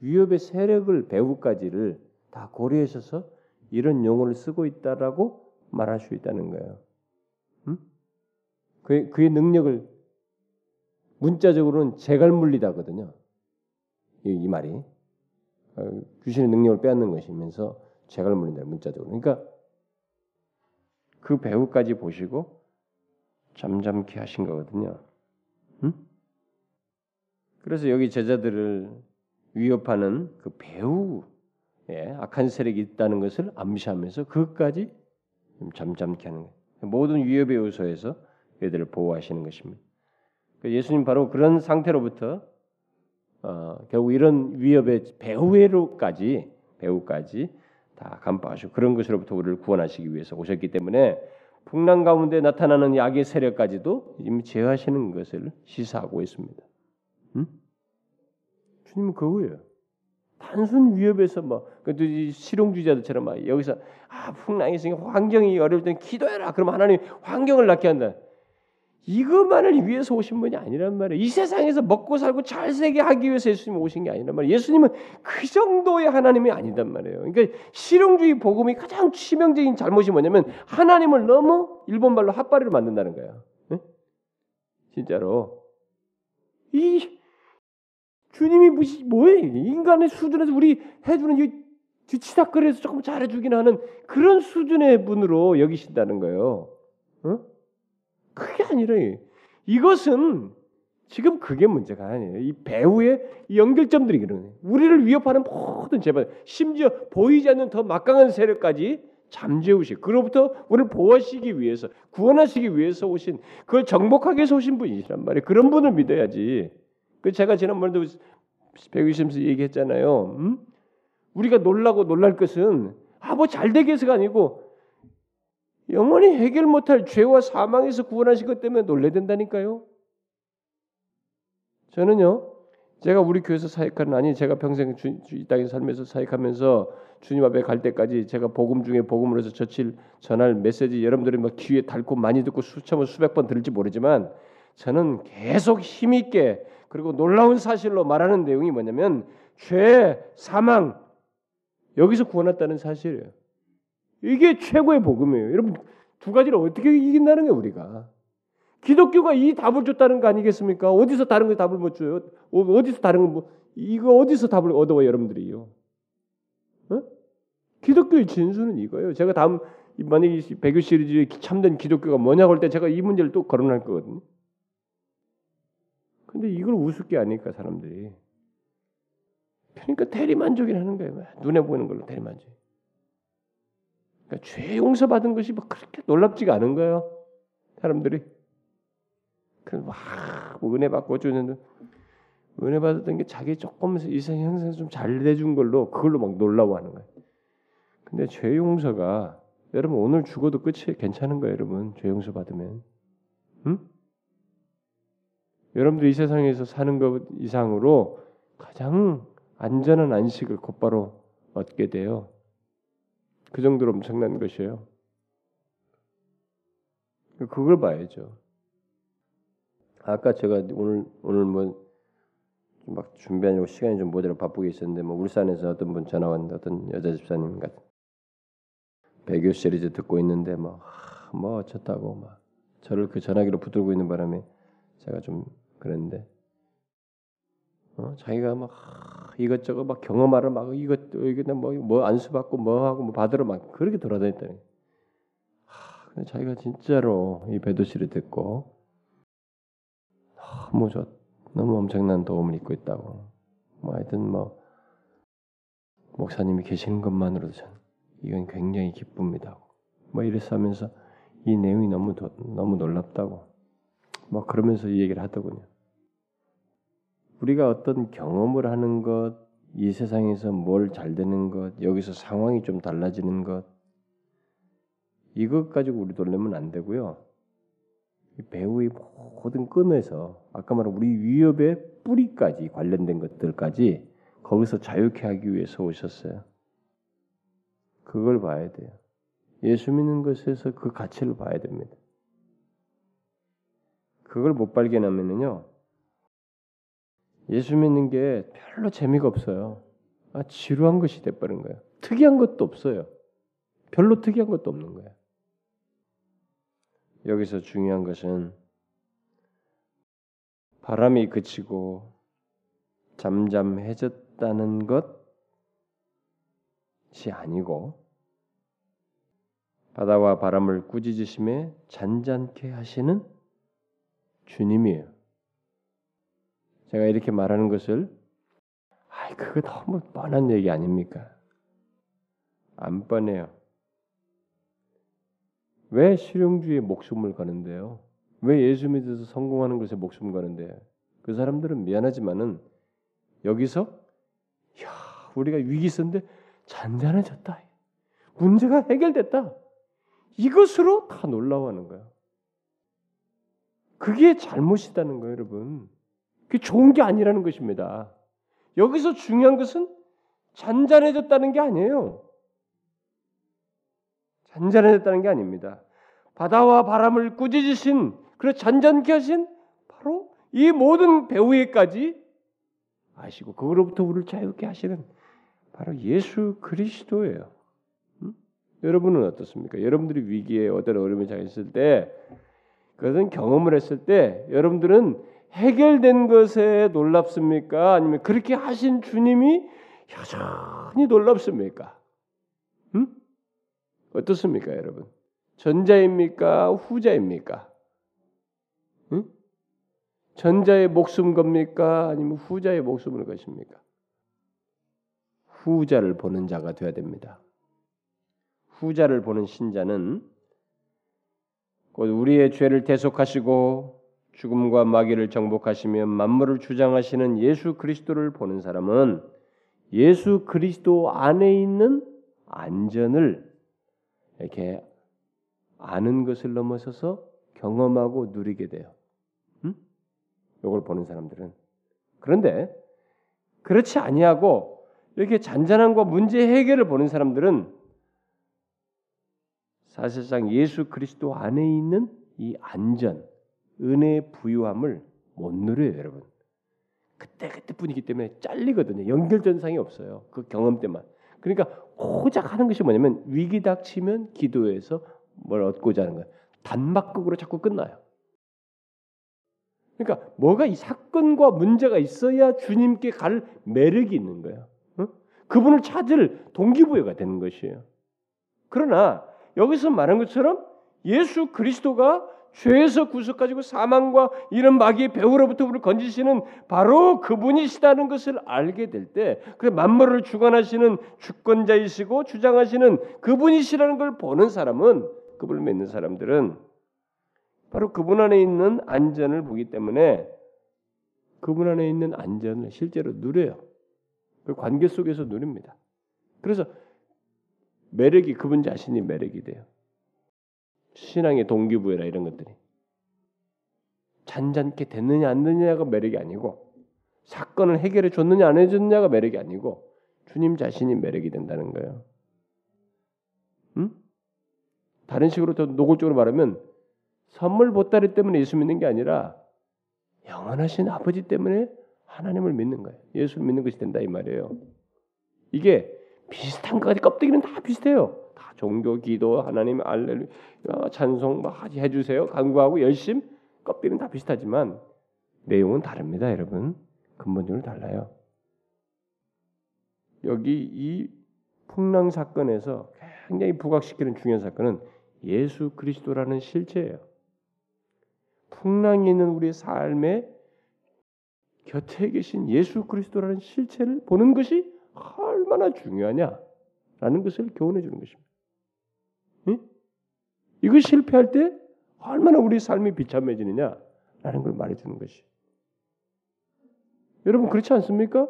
위협의 세력을 배후까지를 다 고려하셔서 이런 용어를 쓰고 있다라고 말할 수 있다는 거예요. 음? 그의, 그의 능력을 문자적으로는 재갈물리다거든요. 이, 이 말이 어, 귀신의 능력을 빼앗는 것이면서 재갈물린다 문자적으로. 그러니까 그 배후까지 보시고 잠잠케 하신 거거든요. 음? 그래서 여기 제자들을 위협하는 그 배후 예, 악한 세력이 있다는 것을 암시하면서 그것까지 잠잠케 하는 거예요. 모든 위협의 요소에서 얘들을 보호하시는 것입니다. 그 예수님 바로 그런 상태로부터 어, 결국 이런 위협의 배후로까지 배후까지 다 간파하시고 그런 것으로부터 우리를 구원하시기 위해서 오셨기 때문에 풍랑 가운데 나타나는 약의 세력까지도 이미 제어하시는 것을 시사하고 있습니다. 음? 주님은 그거예요. 단순 위협에서 뭐 그래도 실용주의자들처럼 막 여기서 아 풍랑이 있으니까 환경이 어려울 때는 기도해라. 그러면 하나님 환경을 낫게 한다. 이것만을 위해서 오신 분이 아니란 말이에요. 이 세상에서 먹고 살고 잘 살게 하기 위해서 예수님 오신 게 아니란 말이에요. 예수님은 그 정도의 하나님이 아니단 말이에요. 그러니까 실용주의 복음이 가장 치명적인 잘못이 뭐냐면 하나님을 너무 일본 말로 핫바리로 만든다는 거예요. 네? 진짜로 이 주님이 무슨 뭐예요? 인간의 수준에서 우리 해주는 이 뒤치다거리에서 조금 잘해주긴 하는 그런 수준의 분으로 여기신다는 거예요. 어? 그게 아니라 이것은 지금 그게 문제가 아니에요. 이 배우의 연결점들이 그러네. 우리를 위협하는 모든 재반, 심지어 보이지 않는 더 막강한 세력까지 잠재우시. 그로부터 우리를 보호하시기 위해서, 구원하시기 위해서 오신, 그걸 정복하기 오신 분이시란 말이에요. 그런 분을 믿어야지. 그 제가 지난번에도 120에서 얘기했잖아요. 음? 우리가 놀라고 놀랄 것은 아 뭐 잘 되게 해서가 아니고 영원히 해결 못할 죄와 사망에서 구원하신 것 때문에 놀래야 된다니까요. 저는요, 제가 우리 교회에서 사역하는 아니 제가 평생 주, 이 땅에 살면서 사역하면서 주님 앞에 갈 때까지 제가 복음 중에 복음으로 해서 저칠 전할 메시지 여러분들이 막 귀에 닳고 많이 듣고 수천 번 수백 번 들을지 모르지만 저는 계속 힘 있게 그리고 놀라운 사실로 말하는 내용이 뭐냐면 죄, 사망 여기서 구원했다는 사실이에요. 이게 최고의 복음이에요. 여러분 두 가지를 어떻게 이긴다는 게 우리가 기독교가 이 답을 줬다는 거 아니겠습니까? 어디서 다른 거 답을 못 줘요? 어, 어디서 다른 거 뭐, 이거 어디서 답을 얻어와 여러분들이요? 어? 기독교의 진수는 이거예요. 제가 다음 만약에 배교 시리즈의 참된 기독교가 뭐냐고 할 때 제가 이 문제를 또 거론할 거거든요. 근데 이걸 우습게 아니까 사람들이. 그러니까 대리만족이라는 거예요. 눈에 보이는 걸로 대리만족. 그러니까 죄 용서 받은 것이 뭐 그렇게 놀랍지가 않은 거예요. 사람들이 그막 뭐 은혜 받고 주는 은혜 받았던 게 자기 조금 이생 형상 좀잘 돼준 걸로 그걸로 막 놀라워하는 거예요. 근데 죄 용서가 여러분 오늘 죽어도 끝이 괜찮은 거예요, 여러분. 죄 용서 받으면. 응? 여러분들 이 세상에서 사는 것 이상으로 가장 안전한 안식을 곧바로 얻게 돼요. 그 정도로 엄청난 것이에요. 그걸 봐야죠. 아까 제가 오늘 오늘 뭐 막 준비하려고 시간이 좀 모자라 바쁘게 있었는데 뭐 울산에서 어떤 분 전화 왔는데 어떤 여자 집사님 같은 배교 시리즈 듣고 있는데 뭐, 뭐 어쩌다고 막 저를 그 전화기로 붙들고 있는 바람에 제가 좀 그랬는데 어, 자기가 막 이것저것 막 경험하러 막 이것 이거 뭐뭐 안수 받고 뭐 하고 뭐 받으러 막 그렇게 돌아다녔다니. 하, 근데 자기가 진짜로 이 배도시를 듣고 너무 좋 너무 엄청난 도움을 입고 있다고. 뭐 하여튼 뭐 목사님이 계시는 것만으로도 전 이건 굉장히 기쁩니다. 뭐 이래서 하면서 이 내용이 너무 도, 너무 놀랍다고. 뭐 그러면서 이 얘기를 하더군요. 우리가 어떤 경험을 하는 것, 이 세상에서 뭘 잘 되는 것, 여기서 상황이 좀 달라지는 것, 이것 가지고 우리 놀라면 안 되고요. 배우의 모든 끈에서 아까 말한 우리 위협의 뿌리까지 관련된 것들까지 거기서 자유케 하기 위해서 오셨어요. 그걸 봐야 돼요. 예수 믿는 것에서 그 가치를 봐야 됩니다. 그걸 못 발견하면은요, 예수 믿는 게 별로 재미가 없어요. 아, 지루한 것이 돼버린 거예요. 특이한 것도 없어요. 별로 특이한 것도 없는 거예요. 여기서 중요한 것은 바람이 그치고 잠잠해졌다는 것이 아니고 바다와 바람을 꾸짖으심에 잔잔케 하시는 주님이에요. 제가 이렇게 말하는 것을 아, 그거 너무 뻔한 얘기 아닙니까? 안 뻔해요. 왜 실용주의에 목숨을 거는데요? 왜 예수 믿어서 성공하는 것에 목숨 거는데? 그 사람들은 미안하지만은 여기서 야 우리가 위기 있었는데 잔잔해졌다. 문제가 해결됐다. 이것으로 다 놀라워하는 거야. 그게 잘못이다는 거예요, 여러분. 그게 좋은 게 아니라는 것입니다. 여기서 중요한 것은 잔잔해졌다는 게 아니에요. 잔잔해졌다는 게 아닙니다. 바다와 바람을 꾸짖으신 그런 잔잔케 하신 바로 이 모든 배후에까지 아시고 그거로부터 우리를 자유케 하시는 바로 예수 그리스도예요. 음? 여러분은 어떻습니까? 여러분들이 위기에 어떤 어려움에 처했을 때 그것은 경험을 했을 때 여러분들은 해결된 것에 놀랍습니까? 아니면 그렇게 하신 주님이 여전히 놀랍습니까? 음? 어떻습니까, 여러분? 전자입니까? 후자입니까? 응? 전자의 목숨 겁니까? 아니면 후자의 목숨을 것입니까? 후자를 보는 자가 되어야 됩니다. 후자를 보는 신자는 곧 우리의 죄를 대속하시고 죽음과 마귀를 정복하시며 만물을 주장하시는 예수 그리스도를 보는 사람은 예수 그리스도 안에 있는 안전을 이렇게 아는 것을 넘어서서 경험하고 누리게 돼요. 음? 이걸 보는 사람들은 그런데 그렇지 아니하고 이렇게 잔잔함과 문제 해결을 보는 사람들은 사실상 예수 그리스도 안에 있는 이 안전, 은혜의 부유함을 못 누려요, 여러분. 그때 그때뿐이기 때문에 잘리거든요. 연결전상이 없어요. 그 경험 때만. 그러니까 고작 하는 것이 뭐냐면 위기 닥치면 기도해서 뭘 얻고자 하는 거예요. 단막극으로 자꾸 끝나요. 그러니까 뭐가 이 사건과 문제가 있어야 주님께 갈 매력이 있는 거예요. 어? 그분을 찾을 동기부여가 되는 것이에요. 그러나 여기서 말한 것처럼 예수 그리스도가 죄에서 구속 가지고 사망과 이런 마귀의 배후로부터 우리를 건지시는 바로 그분이시다는 것을 알게 될 때, 그 만물을 주관하시는 주권자이시고 주장하시는 그분이시라는 걸 보는 사람은 그분을 믿는 사람들은 바로 그분 안에 있는 안전을 보기 때문에 그분 안에 있는 안전을 실제로 누려요. 그 관계 속에서 누립니다. 그래서 매력이 그분 자신이 매력이 돼요. 신앙의 동기부여라 이런 것들이 잔잔케 됐느냐 안 됐느냐가 매력이 아니고 사건을 해결해 줬느냐 안 해줬느냐가 매력이 아니고 주님 자신이 매력이 된다는 거예요. 음? 다른 식으로 더 노골적으로 말하면 선물 보따리 때문에 예수 믿는 게 아니라 영원하신 아버지 때문에 하나님을 믿는 거예요. 예수를 믿는 것이 된다 이 말이에요. 이게 비슷한 것까지 껍데기는 다 비슷해요. 다 종교, 기도, 하나님 알렐루 찬송 막 해주세요. 간구하고 열심 껍데기는 다 비슷하지만 내용은 다릅니다, 여러분. 근본적으로 달라요. 여기 이 풍랑 사건에서 굉장히 부각시키는 중요한 사건은 예수 그리스도라는 실체예요. 풍랑이 있는 우리 삶에 곁에 계신 예수 그리스도라는 실체를 보는 것이 얼마나 중요하냐라는 것을 교훈해 주는 것입니다. 응? 이거 실패할 때 얼마나 우리 삶이 비참해지느냐라는 걸 말해 주는 것이. 여러분 그렇지 않습니까?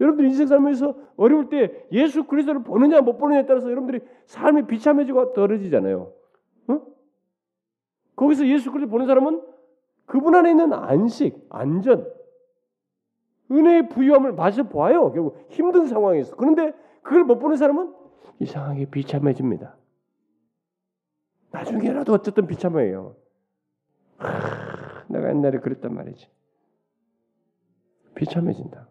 여러분들 인생 삶에서 어려울 때 예수 그리스도를 보느냐 못 보느냐에 따라서 여러분들이 삶이 비참해지고 떨어지잖아요. 어? 거기서 예수 그리스도 보는 사람은 그분 안에 있는 안식, 안전, 은혜의 부유함을 마저 보아요. 결국 힘든 상황에서. 그런데 그걸 못 보는 사람은 이상하게 비참해집니다. 나중에라도 어쨌든 비참해요. 하, 내가 옛날에 그랬단 말이지. 비참해진다.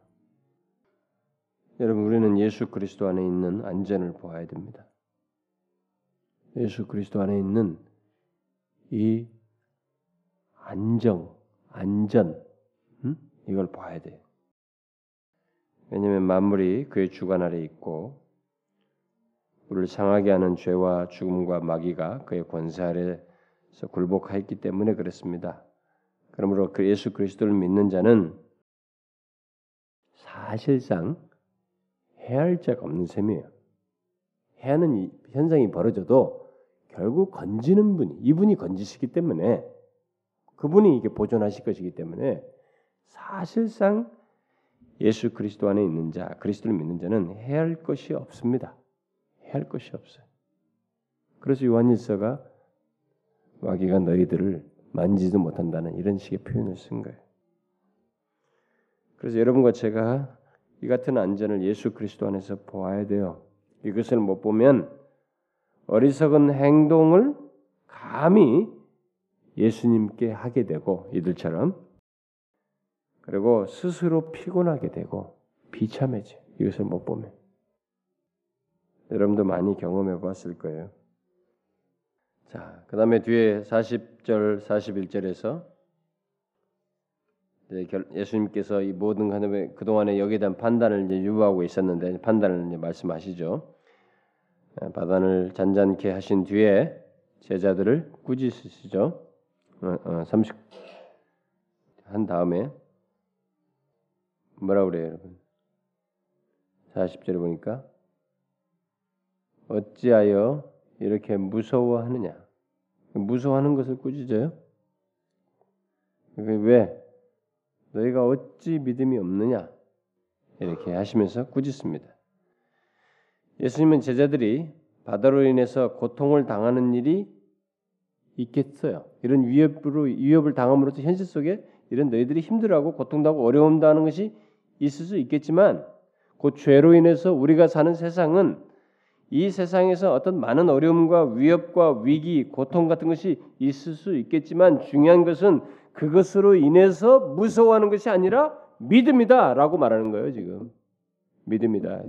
여러분 우리는 예수 그리스도 안에 있는 안전을 보아야 됩니다. 예수 그리스도 안에 있는 이 안정, 안전, 음? 이걸 봐야 돼요. 왜냐하면 만물이 그의 주관 아래 있고 우리를 상하게 하는 죄와 죽음과 마귀가 그의 권세 아래서 굴복하였기 때문에 그렇습니다. 그러므로 그 예수 그리스도를 믿는 자는 사실상 해할 자가 없는 셈이에요. 해하는 현상이 벌어져도 결국 건지는 분이 이분이 건지시기 때문에 그분이 이게 보존하실 것이기 때문에 사실상 예수 그리스도 안에 있는 자, 그리스도를 믿는 자는 해할 것이 없습니다. 해할 것이 없어요. 그래서 요한일서가 마귀가 너희들을 만지도 못한다는 이런 식의 표현을 쓴 거예요. 그래서 여러분과 제가 이 같은 안전을 예수 그리스도 안에서 보아야 돼요. 이것을 못 보면 어리석은 행동을 감히 예수님께 하게 되고 이들처럼 그리고 스스로 피곤하게 되고 비참해져. 이것을 못 보면. 여러분도 많이 경험해 보았을 거예요. 자, 그 다음에 뒤에 40절, 41절에서 예수님께서 이 모든 하나님의 그동안에 여기에 대한 판단을 이제 유보하고 있었는데 판단을 이제 말씀하시죠. 바단을 잔잔케 하신 뒤에 제자들을 꾸짖으시죠. 어, 어, 30, 한 다음에 뭐라 그래요, 여러분? 40절에 보니까 어찌하여 이렇게 무서워하느냐? 무서워하는 것을 꾸짖어요? 왜? 너희가 어찌 믿음이 없느냐? 이렇게 하시면서 꾸짖습니다. 예수님은 제자들이 바다로 인해서 고통을 당하는 일이 있겠어요. 이런 위협으로 위협을 당함으로써 현실 속에 이런 너희들이 힘들어하고 고통당하고 어려움당하는 것이 있을 수 있겠지만 그 죄로 인해서 우리가 사는 세상은 이 세상에서 어떤 많은 어려움과 위협과 위기, 고통 같은 것이 있을 수 있겠지만 중요한 것은 그것으로 인해서 무서워하는 것이 아니라 믿음이다라고 말하는 거예요, 지금. 믿음이다.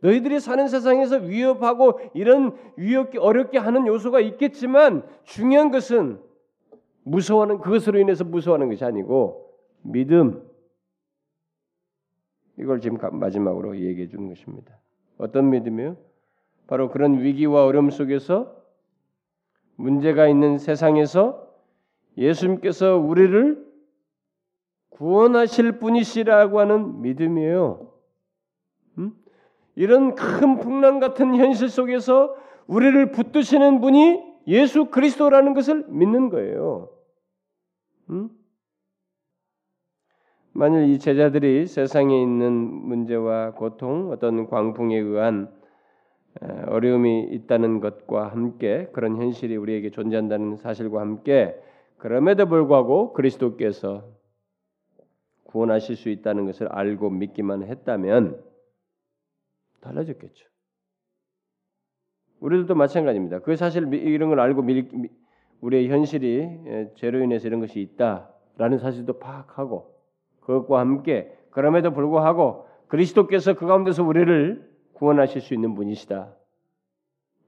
너희들이 사는 세상에서 위협하고 이런 위협게 어렵게 하는 요소가 있겠지만 중요한 것은 무서워하는 그것으로 인해서 무서워하는 것이 아니고 믿음. 이걸 지금 마지막으로 얘기해 주는 것입니다. 어떤 믿음이요? 바로 그런 위기와 어려움 속에서 문제가 있는 세상에서 예수님께서 우리를 구원하실 분이시라고 하는 믿음이에요. 음? 이런 큰 풍랑 같은 현실 속에서 우리를 붙드시는 분이 예수 그리스도라는 것을 믿는 거예요. 음? 만일 이 제자들이 세상에 있는 문제와 고통, 어떤 광풍에 의한 어려움이 있다는 것과 함께 그런 현실이 우리에게 존재한다는 사실과 함께 그럼에도 불구하고 그리스도께서 구원하실 수 있다는 것을 알고 믿기만 했다면 달라졌겠죠. 우리들도 마찬가지입니다. 그 사실 이런 걸 알고 우리의 현실이 죄로 인해서 이런 것이 있다. 라는 사실도 파악하고 그것과 함께 그럼에도 불구하고 그리스도께서 그 가운데서 우리를 구원하실 수 있는 분이시다.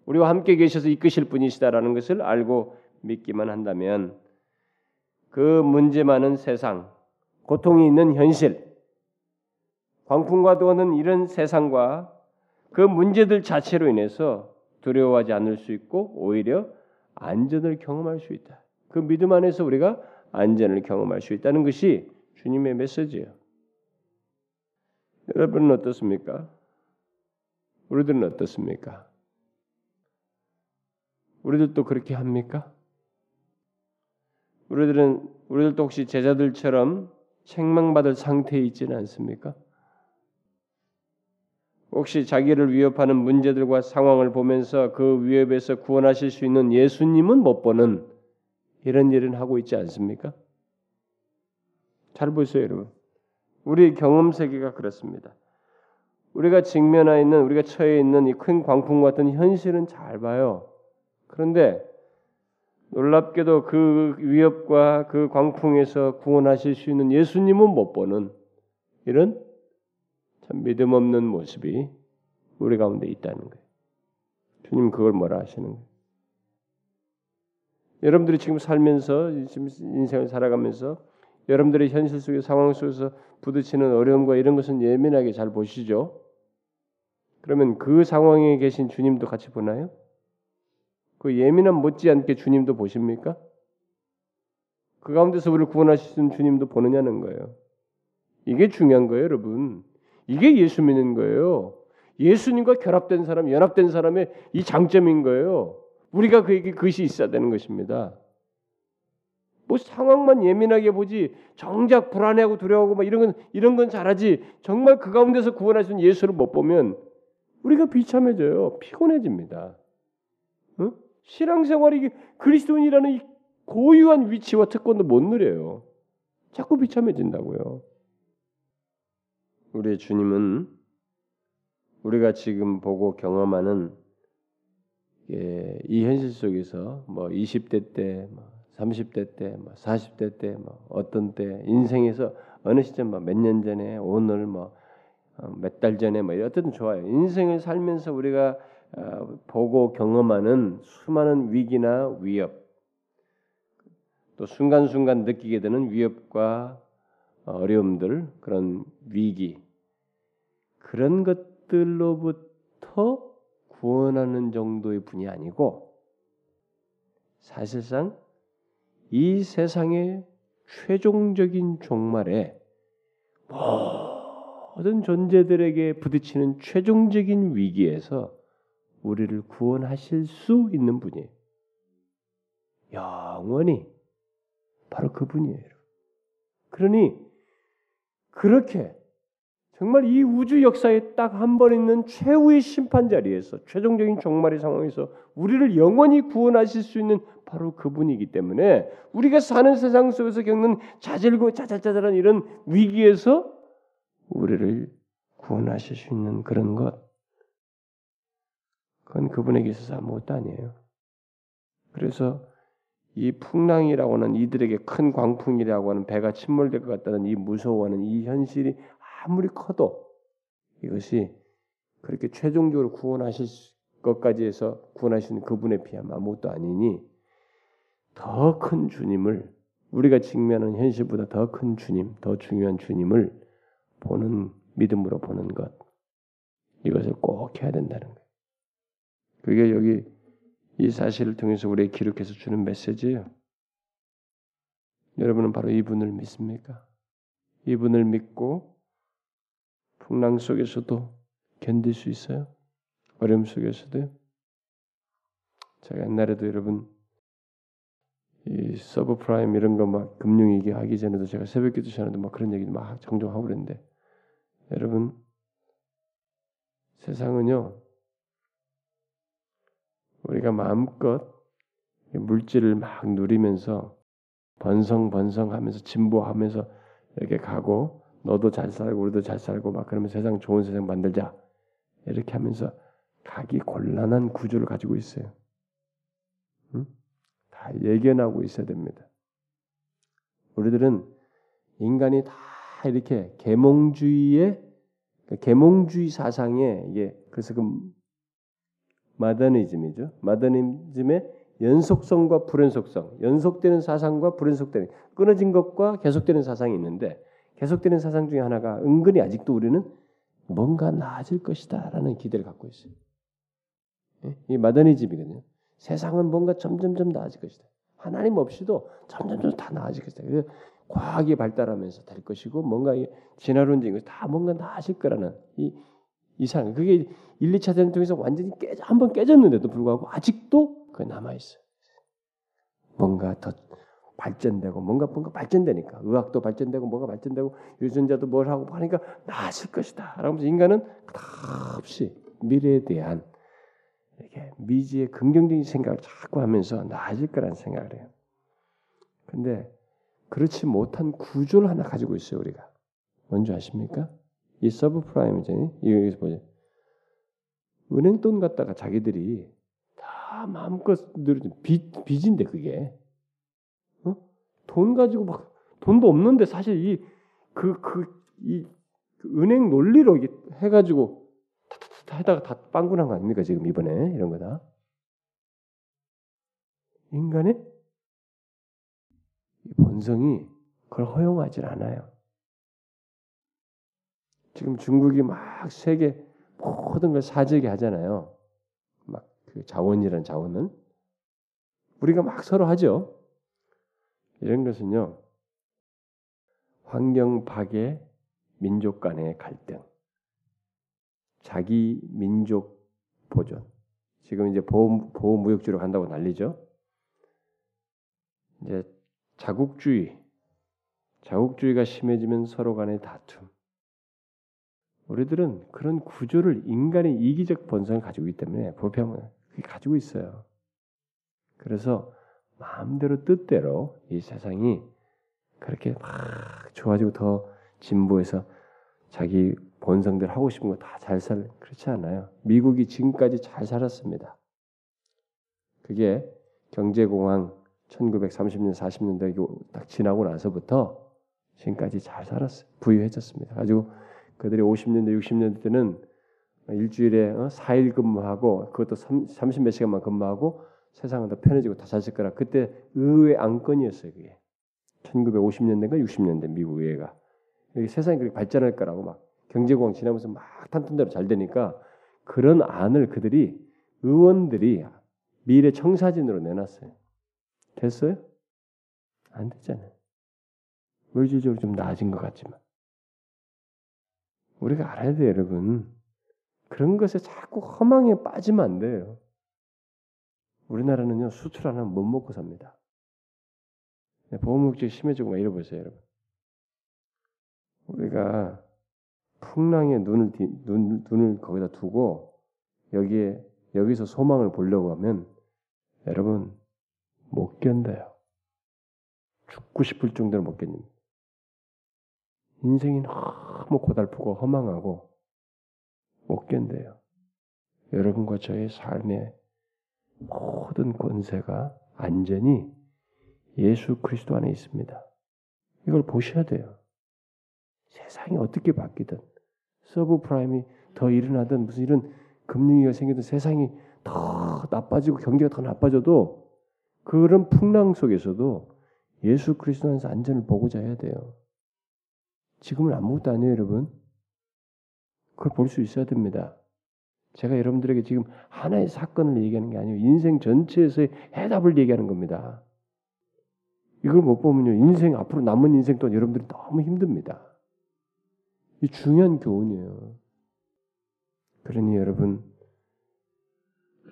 우리와 함께 계셔서 이끄실 분이시다라는 것을 알고 믿기만 한다면 그 문제 많은 세상, 고통이 있는 현실, 광풍과 도는 이런 세상과 그 문제들 자체로 인해서 두려워하지 않을 수 있고 오히려 안전을 경험할 수 있다. 그 믿음 안에서 우리가 안전을 경험할 수 있다는 것이 주님의 메시지예요. 여러분은 어떻습니까? 우리들은 어떻습니까? 우리들도 그렇게 합니까? 우리들은 우리들도 혹시 제자들처럼 책망받을 상태에 있지는 않습니까? 혹시 자기를 위협하는 문제들과 상황을 보면서 그 위협에서 구원하실 수 있는 예수님은 못 보는 이런 일은 하고 있지 않습니까? 잘 보세요, 여러분. 우리 경험 세계가 그렇습니다. 우리가 직면해 있는 우리가 처해 있는 이 큰 광풍 같은 현실은 잘 봐요. 그런데 놀랍게도 그 위협과 그 광풍에서 구원하실 수 있는 예수님은 못 보는 이런 참 믿음 없는 모습이 우리 가운데 있다는 거예요. 주님 그걸 뭐라 하시는 거예요? 여러분들이 지금 살면서 지금 인생을 살아가면서 여러분들의 현실 속의 상황 속에서 부딪히는 어려움과 이런 것은 예민하게 잘 보시죠. 그러면 그 상황에 계신 주님도 같이 보나요? 그 예민함 못지않게 주님도 보십니까? 그 가운데서 우리를 구원하시는 주님도 보느냐는 거예요. 이게 중요한 거예요, 여러분. 이게 예수 믿는 거예요. 예수님과 결합된 사람, 연합된 사람의 이 장점인 거예요. 우리가 그에게 그것이 있어야 되는 것입니다. 뭐 상황만 예민하게 보지 정작 불안해하고 두려워하고 막 이런 건 이런 건 잘하지 정말 그 가운데서 구원하신 예수를 못 보면 우리가 비참해져요. 피곤해집니다. 응? 신앙생활이 그리스도인이라는 이 고유한 위치와 특권도 못 누려요. 자꾸 비참해진다고요. 우리의 주님은 우리가 지금 보고 경험하는 이 현실 속에서 뭐 20대 때, 뭐 30대 때, 뭐 40대 때, 뭐 어떤 때 인생에서 어느 시점 뭐몇년 전에 오늘 뭐 몇달 어, 전에 뭐 어쨌든 좋아요. 인생을 살면서 우리가 어, 보고 경험하는 수많은 위기나 위협, 또 순간순간 느끼게 되는 위협과 어려움들, 그런 위기, 그런 것들로부터 구원하는 정도의 분이 아니고 사실상 이 세상의 최종적인 종말에 모든 존재들에게 부딪히는 최종적인 위기에서 우리를 구원하실 수 있는 분이에요. 영원히 바로 그분이에요. 그러니 그렇게 정말 이 우주 역사에 딱 한 번 있는 최후의 심판 자리에서 최종적인 종말의 상황에서 우리를 영원히 구원하실 수 있는 바로 그분이기 때문에 우리가 사는 세상 속에서 겪는 자질고 자잘자잘한 이런 위기에서 우리를 구원하실 수 있는 그런 것 그건 그분에게 있어서 아무것도 아니에요. 그래서 이 풍랑이라고 하는 이들에게 큰 광풍이라고 하는 배가 침몰될 것 같다는 이 무서워하는 이 현실이 아무리 커도 이것이 그렇게 최종적으로 구원하실 것까지 해서 구원하시는 그분의 피하면 아무것도 아니니 더 큰 주님을 우리가 직면하는 현실보다 더 큰 주님, 더 중요한 주님을 보는 믿음으로 보는 것 이것을 꼭 해야 된다는 거예요. 그게 여기 이 사실을 통해서 우리에 기록해서 주는 메시지예요. 여러분은 바로 이분을 믿습니까? 이분을 믿고 풍랑 속에서도 견딜 수 있어요? 어려움 속에서도요? 제가 옛날에도 여러분 이 서브프라임 이런 거 막 금융 위기 하기 전에도 제가 새벽 기도 전에도 막 그런 얘기도 막 종종 하고 그랬는데 여러분 세상은요 우리가 마음껏 물질을 막 누리면서 번성 번성하면서 진보하면서 이렇게 가고 너도 잘 살고 우리도 잘 살고 막 그러면 세상 좋은 세상 만들자 이렇게 하면서 가기 곤란한 구조를 가지고 있어요. 응? 다 예견하고 있어야 됩니다. 우리들은 인간이 다 이렇게 계몽주의의 계몽주의 사상에 이게 그래서 그 마더니즘이죠. 마더니즘의 연속성과 불연속성, 연속되는 사상과 불연속되는 끊어진 것과 계속되는 사상이 있는데 계속되는 사상 중에 하나가 은근히 아직도 우리는 뭔가 나아질 것이다라는 기대를 갖고 있어요. 예? 이 마더니즘이거든요. 세상은 뭔가 점점점 나아질 것이다. 하나님 없이도 점점점 다 나아질 것이다. 그래서 과학이 발달하면서 될 것이고 뭔가 진화론적인 것이 다 뭔가 나아질 거라는 이 이상 그게 1, 2차 대전 통해서 완전히 깨져 한번 깨졌는데도 불구하고 아직도 그 남아 있어요. 뭔가 더 발전되고 뭔가 뭔가 발전되니까 의학도 발전되고 뭐가 발전되고 유전자도 뭘 하고 하니까 나아질 것이다. 라면서 인간은 없이 미래에 대한 이렇게 미지의 긍정적인 생각을 자꾸 하면서 나아질 거라는 생각을 해요. 근데 그렇지 못한 구조를 하나 가지고 있어요 우리가. 뭔지 아십니까? 이 서브프라임이잖아요. 여기서 보죠. 은행 돈 갖다가 자기들이 다 마음껏 누르 빚 빚인데 그게 어? 돈 가지고 막 돈도 없는데 사실 이 그 그이 그 은행 논리로 해가지고 타타타 해다가 다 빵꾸난 거 아닙니까 지금 이번에 이런 거다 인간의 본성이 그걸 허용하지 않아요. 지금 중국이 막 세계 모든 걸 사재기 하잖아요. 그 자원이란 자원은 우리가 막 서로 하죠. 이런 것은요. 환경 파괴, 민족 간의 갈등, 자기 민족 보존. 지금 이제 보호, 보호 무역주로 간다고 난리죠. 이제 자국주의, 자국주의가 심해지면 서로 간의 다툼. 우리들은 그런 구조를 인간의 이기적 본성을 가지고 있기 때문에 그게 가지고 있어요. 그래서 마음대로 뜻대로 이 세상이 그렇게 막 좋아지고 더 진보해서 자기 본성들 하고 싶은 거 다 잘 살, 그렇지 않아요. 미국이 지금까지 잘 살았습니다. 그게 경제공황 1930년, 40년대 딱 지나고 나서부터 지금까지 잘 살았어요. 부유해졌습니다. 가지고 그들이 50년대, 60년대 때는 일주일에 4일 어, 근무하고 그것도 30몇 시간만 근무하고 세상은 더 편해지고 다잘쓸 거라. 그때 의회 안건이었어요. 그게 1950년대인가 60년대 미국 의회가 세상이 그렇게 발전할 거라고 막 경제공황 지나면서 막 탄탄대로 잘 되니까 그런 안을 그들이 의원들이 미래 청사진으로 내놨어요. 됐어요? 안 됐잖아요. 물질적으로 좀 나아진 것 같지만 우리가 알아야 돼요, 여러분. 그런 것에 자꾸 허망에 빠지면 안 돼요. 우리나라는요 수출 안 하면 못 먹고 삽니다. 네, 보호목적 심해지고 막 이러보세요, 여러분. 우리가 풍랑에 눈을 눈, 눈을 거기다 두고 여기에 여기서 소망을 보려고 하면 여러분 못 견뎌요. 죽고 싶을 정도로 못 견딥니다. 인생이 너무 고달프고 허망하고 못 견뎌요. 여러분과 저의 삶의 모든 권세가 안전히 예수 그리스도 안에 있습니다. 이걸 보셔야 돼요. 세상이 어떻게 바뀌든 서브 프라임이 더 일어나든 무슨 이런 금융위기가 생기든 세상이 더 나빠지고 경기가 더 나빠져도 그런 풍랑 속에서도 예수 그리스도 안에서 안전을 보고자 해야 돼요. 지금은 아무것도 아니에요, 여러분. 그걸 볼 수 있어야 됩니다. 제가 여러분들에게 지금 하나의 사건을 얘기하는 게 아니고 인생 전체에서의 해답을 얘기하는 겁니다. 이걸 못 보면요. 인생 앞으로 남은 인생 동안 여러분들이 너무 힘듭니다. 이 중요한 교훈이에요. 그러니 여러분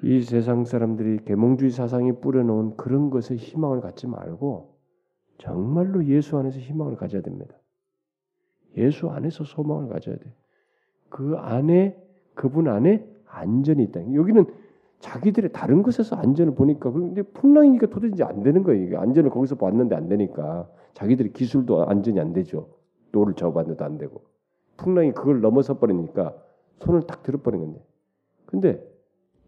이 세상 사람들이 계몽주의 사상이 뿌려놓은 그런 것에 희망을 갖지 말고 정말로 예수 안에서 희망을 가져야 됩니다. 예수 안에서 소망을 가져야 돼. 그 안에 그분 안에 안전이 있다. 여기는 자기들의 다른 것에서 안전을 보니까 그런데 풍랑이니까 도대체 안 되는 거예요. 안전을 거기서 봤는데 안 되니까 자기들의 기술도 안전이 안 되죠. 노를 저었는데도 안 되고 풍랑이 그걸 넘어서 버리니까 손을 딱 들어버린 건데. 근데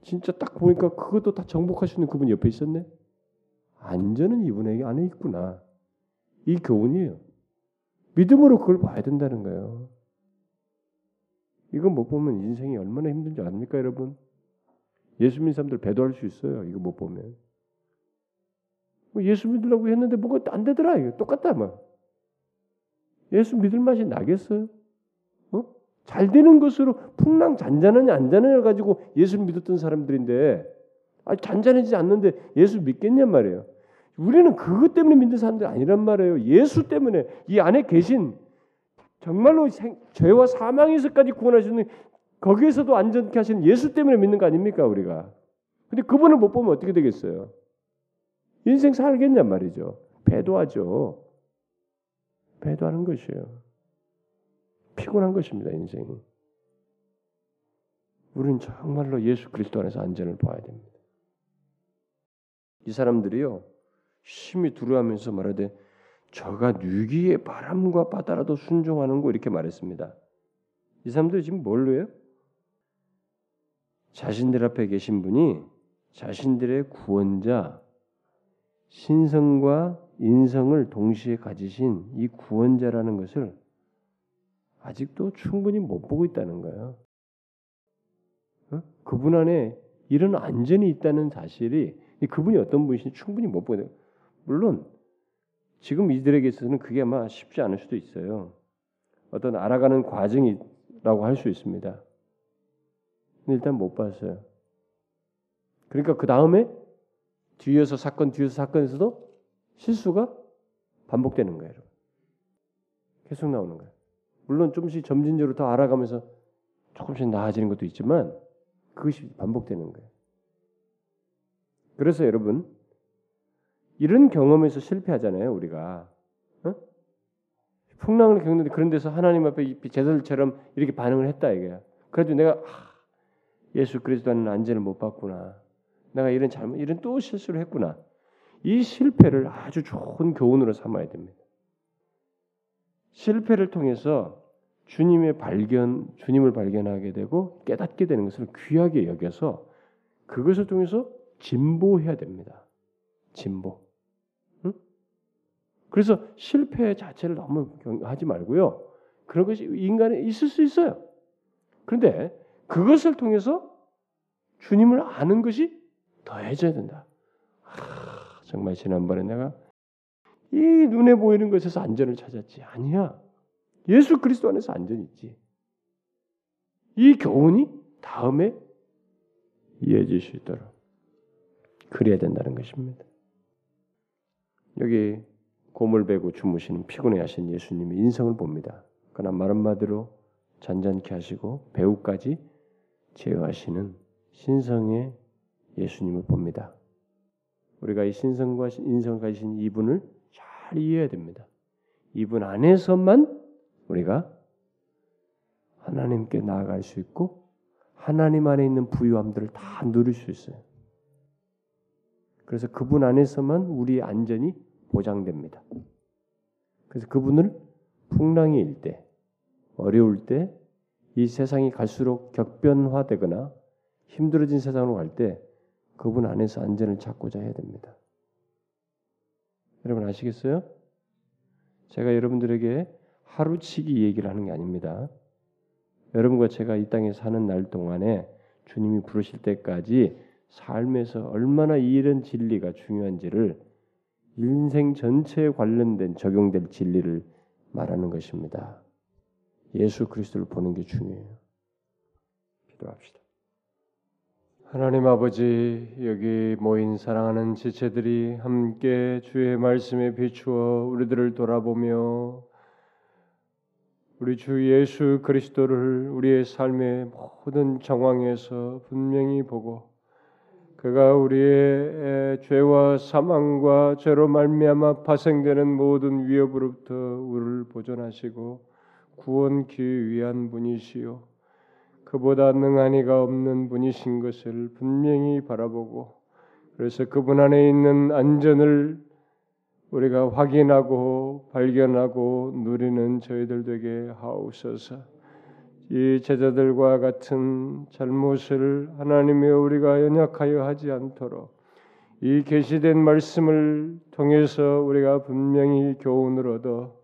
진짜 딱 보니까 그것도 다 정복할 수 있는 그분 옆에 있었네. 안전은 이분에게 안에 있구나. 이 교훈이에요. 믿음으로 그걸 봐야 된다는 거예요. 이거 못 보면 인생이 얼마나 힘든지 아닙니까, 여러분? 예수 믿는 사람들 배도할 수 있어요. 이거 못 보면. 뭐 예수 믿으려고 했는데 뭐가 안 되더라. 이거 똑같다, 뭐. 예수 믿을 맛이 나겠어요? 어? 잘 되는 것으로 풍랑 잔잔하냐 안 잔하냐 가지고 예수 믿었던 사람들인데 아 잔잔해지지 않는데 예수 믿겠냔 말이에요. 우리는 그것 때문에 믿는 사람들 아니란 말이에요. 예수 때문에 이 안에 계신 정말로 생, 죄와 사망에서까지 구원하시는 거기에서도 안전케 하시는 예수 때문에 믿는 거 아닙니까 우리가? 근데 그분을 못 보면 어떻게 되겠어요? 인생 살겠냔 말이죠. 배도하죠. 배도하는 것이에요. 피곤한 것입니다, 인생이. 우리는 정말로 예수 그리스도 안에서 안전을 봐야 됩니다. 이 사람들이요, 심히 두려워하면서 말하되 저가 누기의 바람과 바다라도 순종하는 거 이렇게 말했습니다. 이 사람들이 지금 뭘로 해요? 자신들 앞에 계신 분이 자신들의 구원자, 신성과 인성을 동시에 가지신 이 구원자라는 것을 아직도 충분히 못 보고 있다는 거예요. 어? 그분 안에 이런 안전이 있다는 사실이 그분이 어떤 분이신지 충분히 못 보고 물론 지금 이들에게 있어서는 그게 아마 쉽지 않을 수도 있어요. 어떤 알아가는 과정이라고 할 수 있습니다. 일단 못 봤어요. 그러니까 그 다음에 뒤에서 사건 뒤에서 사건에서도 실수가 반복되는 거예요. 계속 나오는 거예요. 물론 조금씩 점진적으로 더 알아가면서 조금씩 나아지는 것도 있지만 그것이 반복되는 거예요. 그래서 여러분 이런 경험에서 실패하잖아요, 우리가. 어? 풍랑을 겪는데 그런 데서 하나님 앞에 제자들처럼 이렇게 반응을 했다 이게. 그래도 내가 아, 예수 그리스도는 안전을 못 받구나. 내가 이런 잘못, 이런 또 실수를 했구나. 이 실패를 아주 좋은 교훈으로 삼아야 됩니다. 실패를 통해서 주님의 발견, 주님을 발견하게 되고 깨닫게 되는 것을 귀하게 여겨서 그것을 통해서 진보해야 됩니다. 진보. 응? 그래서 실패 자체를 너무 하지 말고요. 그런 것이 인간에 있을 수 있어요. 그런데 그것을 통해서 주님을 아는 것이 더해져야 된다. 아, 정말 지난번에 내가 이 눈에 보이는 것에서 안전을 찾았지 아니야. 예수 그리스도 안에서 안전이 있지. 이 교훈이 다음에 이어질 수 있도록 그래야 된다는 것입니다. 여기 고물 베고 주무시는 피곤해하신 예수님의 인성을 봅니다. 그러나 말 한마디로 잔잔케 하시고 배우까지 제어하시는 신성의 예수님을 봅니다. 우리가 이 신성과 인성을 가지신 이분을 잘 이해해야 됩니다. 이분 안에서만 우리가 하나님께 나아갈 수 있고 하나님 안에 있는 부유함들을 다 누릴 수 있어요. 그래서 그분 안에서만 우리의 안전이 보장됩니다. 그래서 그분을 풍랑이 일 때, 어려울 때, 이 세상이 갈수록 격변화되거나 힘들어진 세상으로 갈 때 그분 안에서 안전을 찾고자 해야 됩니다. 여러분 아시겠어요? 제가 여러분들에게 하루치기 얘기를 하는 게 아닙니다. 여러분과 제가 이 땅에 사는 날 동안에 주님이 부르실 때까지 삶에서 얼마나 이런 진리가 중요한지를 인생 전체에 관련된 적용될 진리를 말하는 것입니다. 예수 그리스도를 보는 게 중요해요. 기도합시다. 하나님 아버지 여기 모인 사랑하는 지체들이 함께 주의 말씀에 비추어 우리들을 돌아보며 우리 주 예수 그리스도를 우리의 삶의 모든 정황에서 분명히 보고 그가 우리의 죄와 사망과 죄로 말미암아 파생되는 모든 위협으로부터 우리를 보존하시고 구원기 위한 분이시요 그보다 능한 이가 없는 분이신 것을 분명히 바라보고 그래서 그분 안에 있는 안전을 우리가 확인하고 발견하고 누리는 저희들 되게 하옵소서. 이 제자들과 같은 잘못을 하나님의 우리가 연약하여 하지 않도록 이 계시된 말씀을 통해서 우리가 분명히 교훈을 얻어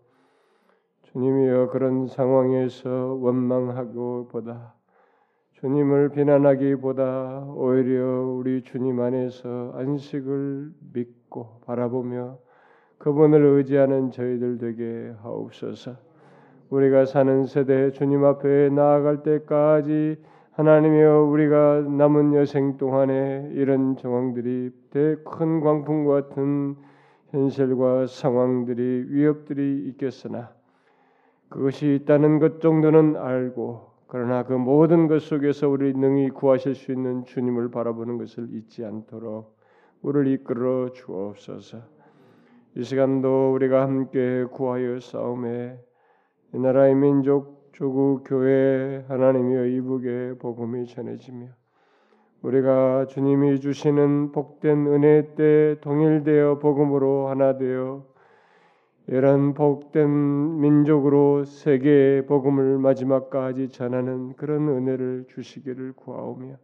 주님이여 그런 상황에서 원망하고보다 주님을 비난하기보다 오히려 우리 주님 안에서 안식을 믿고 바라보며 그분을 의지하는 저희들 되게 하옵소서. 우리가 사는 세대 주님 앞에 나아갈 때까지 하나님이여 우리가 남은 여생 동안에 이런 정황들이 큰 광풍과 같은 현실과 상황들이 위협들이 있겠으나 그것이 있다는 것 정도는 알고 그러나 그 모든 것 속에서 우리 능히 구하실 수 있는 주님을 바라보는 것을 잊지 않도록 우리를 이끌어 주옵소서. 이 시간도 우리가 함께 구하여 싸움에 이 나라의 민족 조국 교회 하나님이여 이북의 복음이 전해지며 우리가 주님이 주시는 복된 은혜 때 동일되어 복음으로 하나 되어 이런 복된 민족으로 세계의 복음을 마지막까지 전하는 그런 은혜를 주시기를 구하오며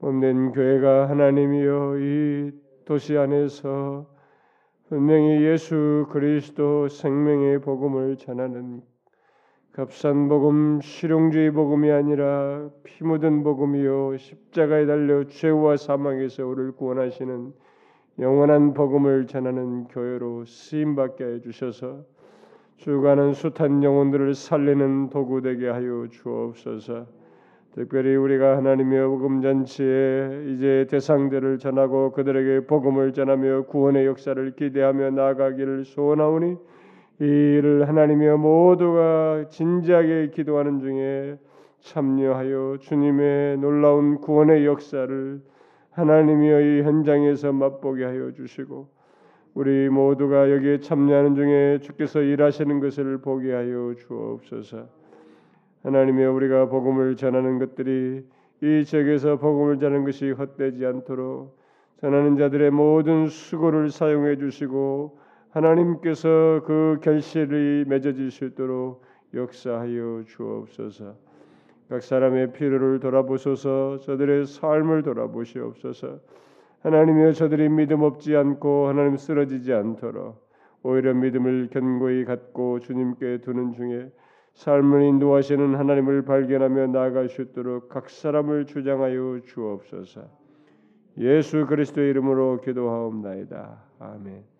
몸된 교회가 하나님이여 이 도시 안에서 분명히 예수 그리스도 생명의 복음을 전하는 값싼 복음, 실용주의 복음이 아니라 피 묻은 복음이요 십자가에 달려 죄와 사망에서 우리를 구원하시는 영원한 복음을 전하는 교회로 쓰임 받게 해 주셔서 주가는 숱한 영혼들을 살리는 도구 되게 하여 주옵소서. 특별히 우리가 하나님의 복음 잔치에 이제 대상들을 전하고 그들에게 복음을 전하며 구원의 역사를 기대하며 나아가기를 소원하오니 이 일을 하나님의 모두가 진지하게 기도하는 중에 참여하여 주님의 놀라운 구원의 역사를 하나님이여 이 현장에서 맛보게 하여 주시고 우리 모두가 여기에 참여하는 중에 주께서 일하시는 것을 보게 하여 주옵소서. 하나님이여 우리가 복음을 전하는 것들이 이 지역에서 복음을 전하는 것이 헛되지 않도록 전하는 자들의 모든 수고를 사용해 주시고 하나님께서 그 결실이 맺어질 수 있도록 역사하여 주옵소서. 각 사람의 필요를 돌아보소서 저들의 삶을 돌아보시옵소서 하나님이여 저들이 믿음 없지 않고 하나님 쓰러지지 않도록 오히려 믿음을 견고히 갖고 주님께 두는 중에 삶을 인도하시는 하나님을 발견하며 나아갈 수 있도록 각 사람을 주장하여 주옵소서 예수 그리스도의 이름으로 기도하옵나이다 아멘.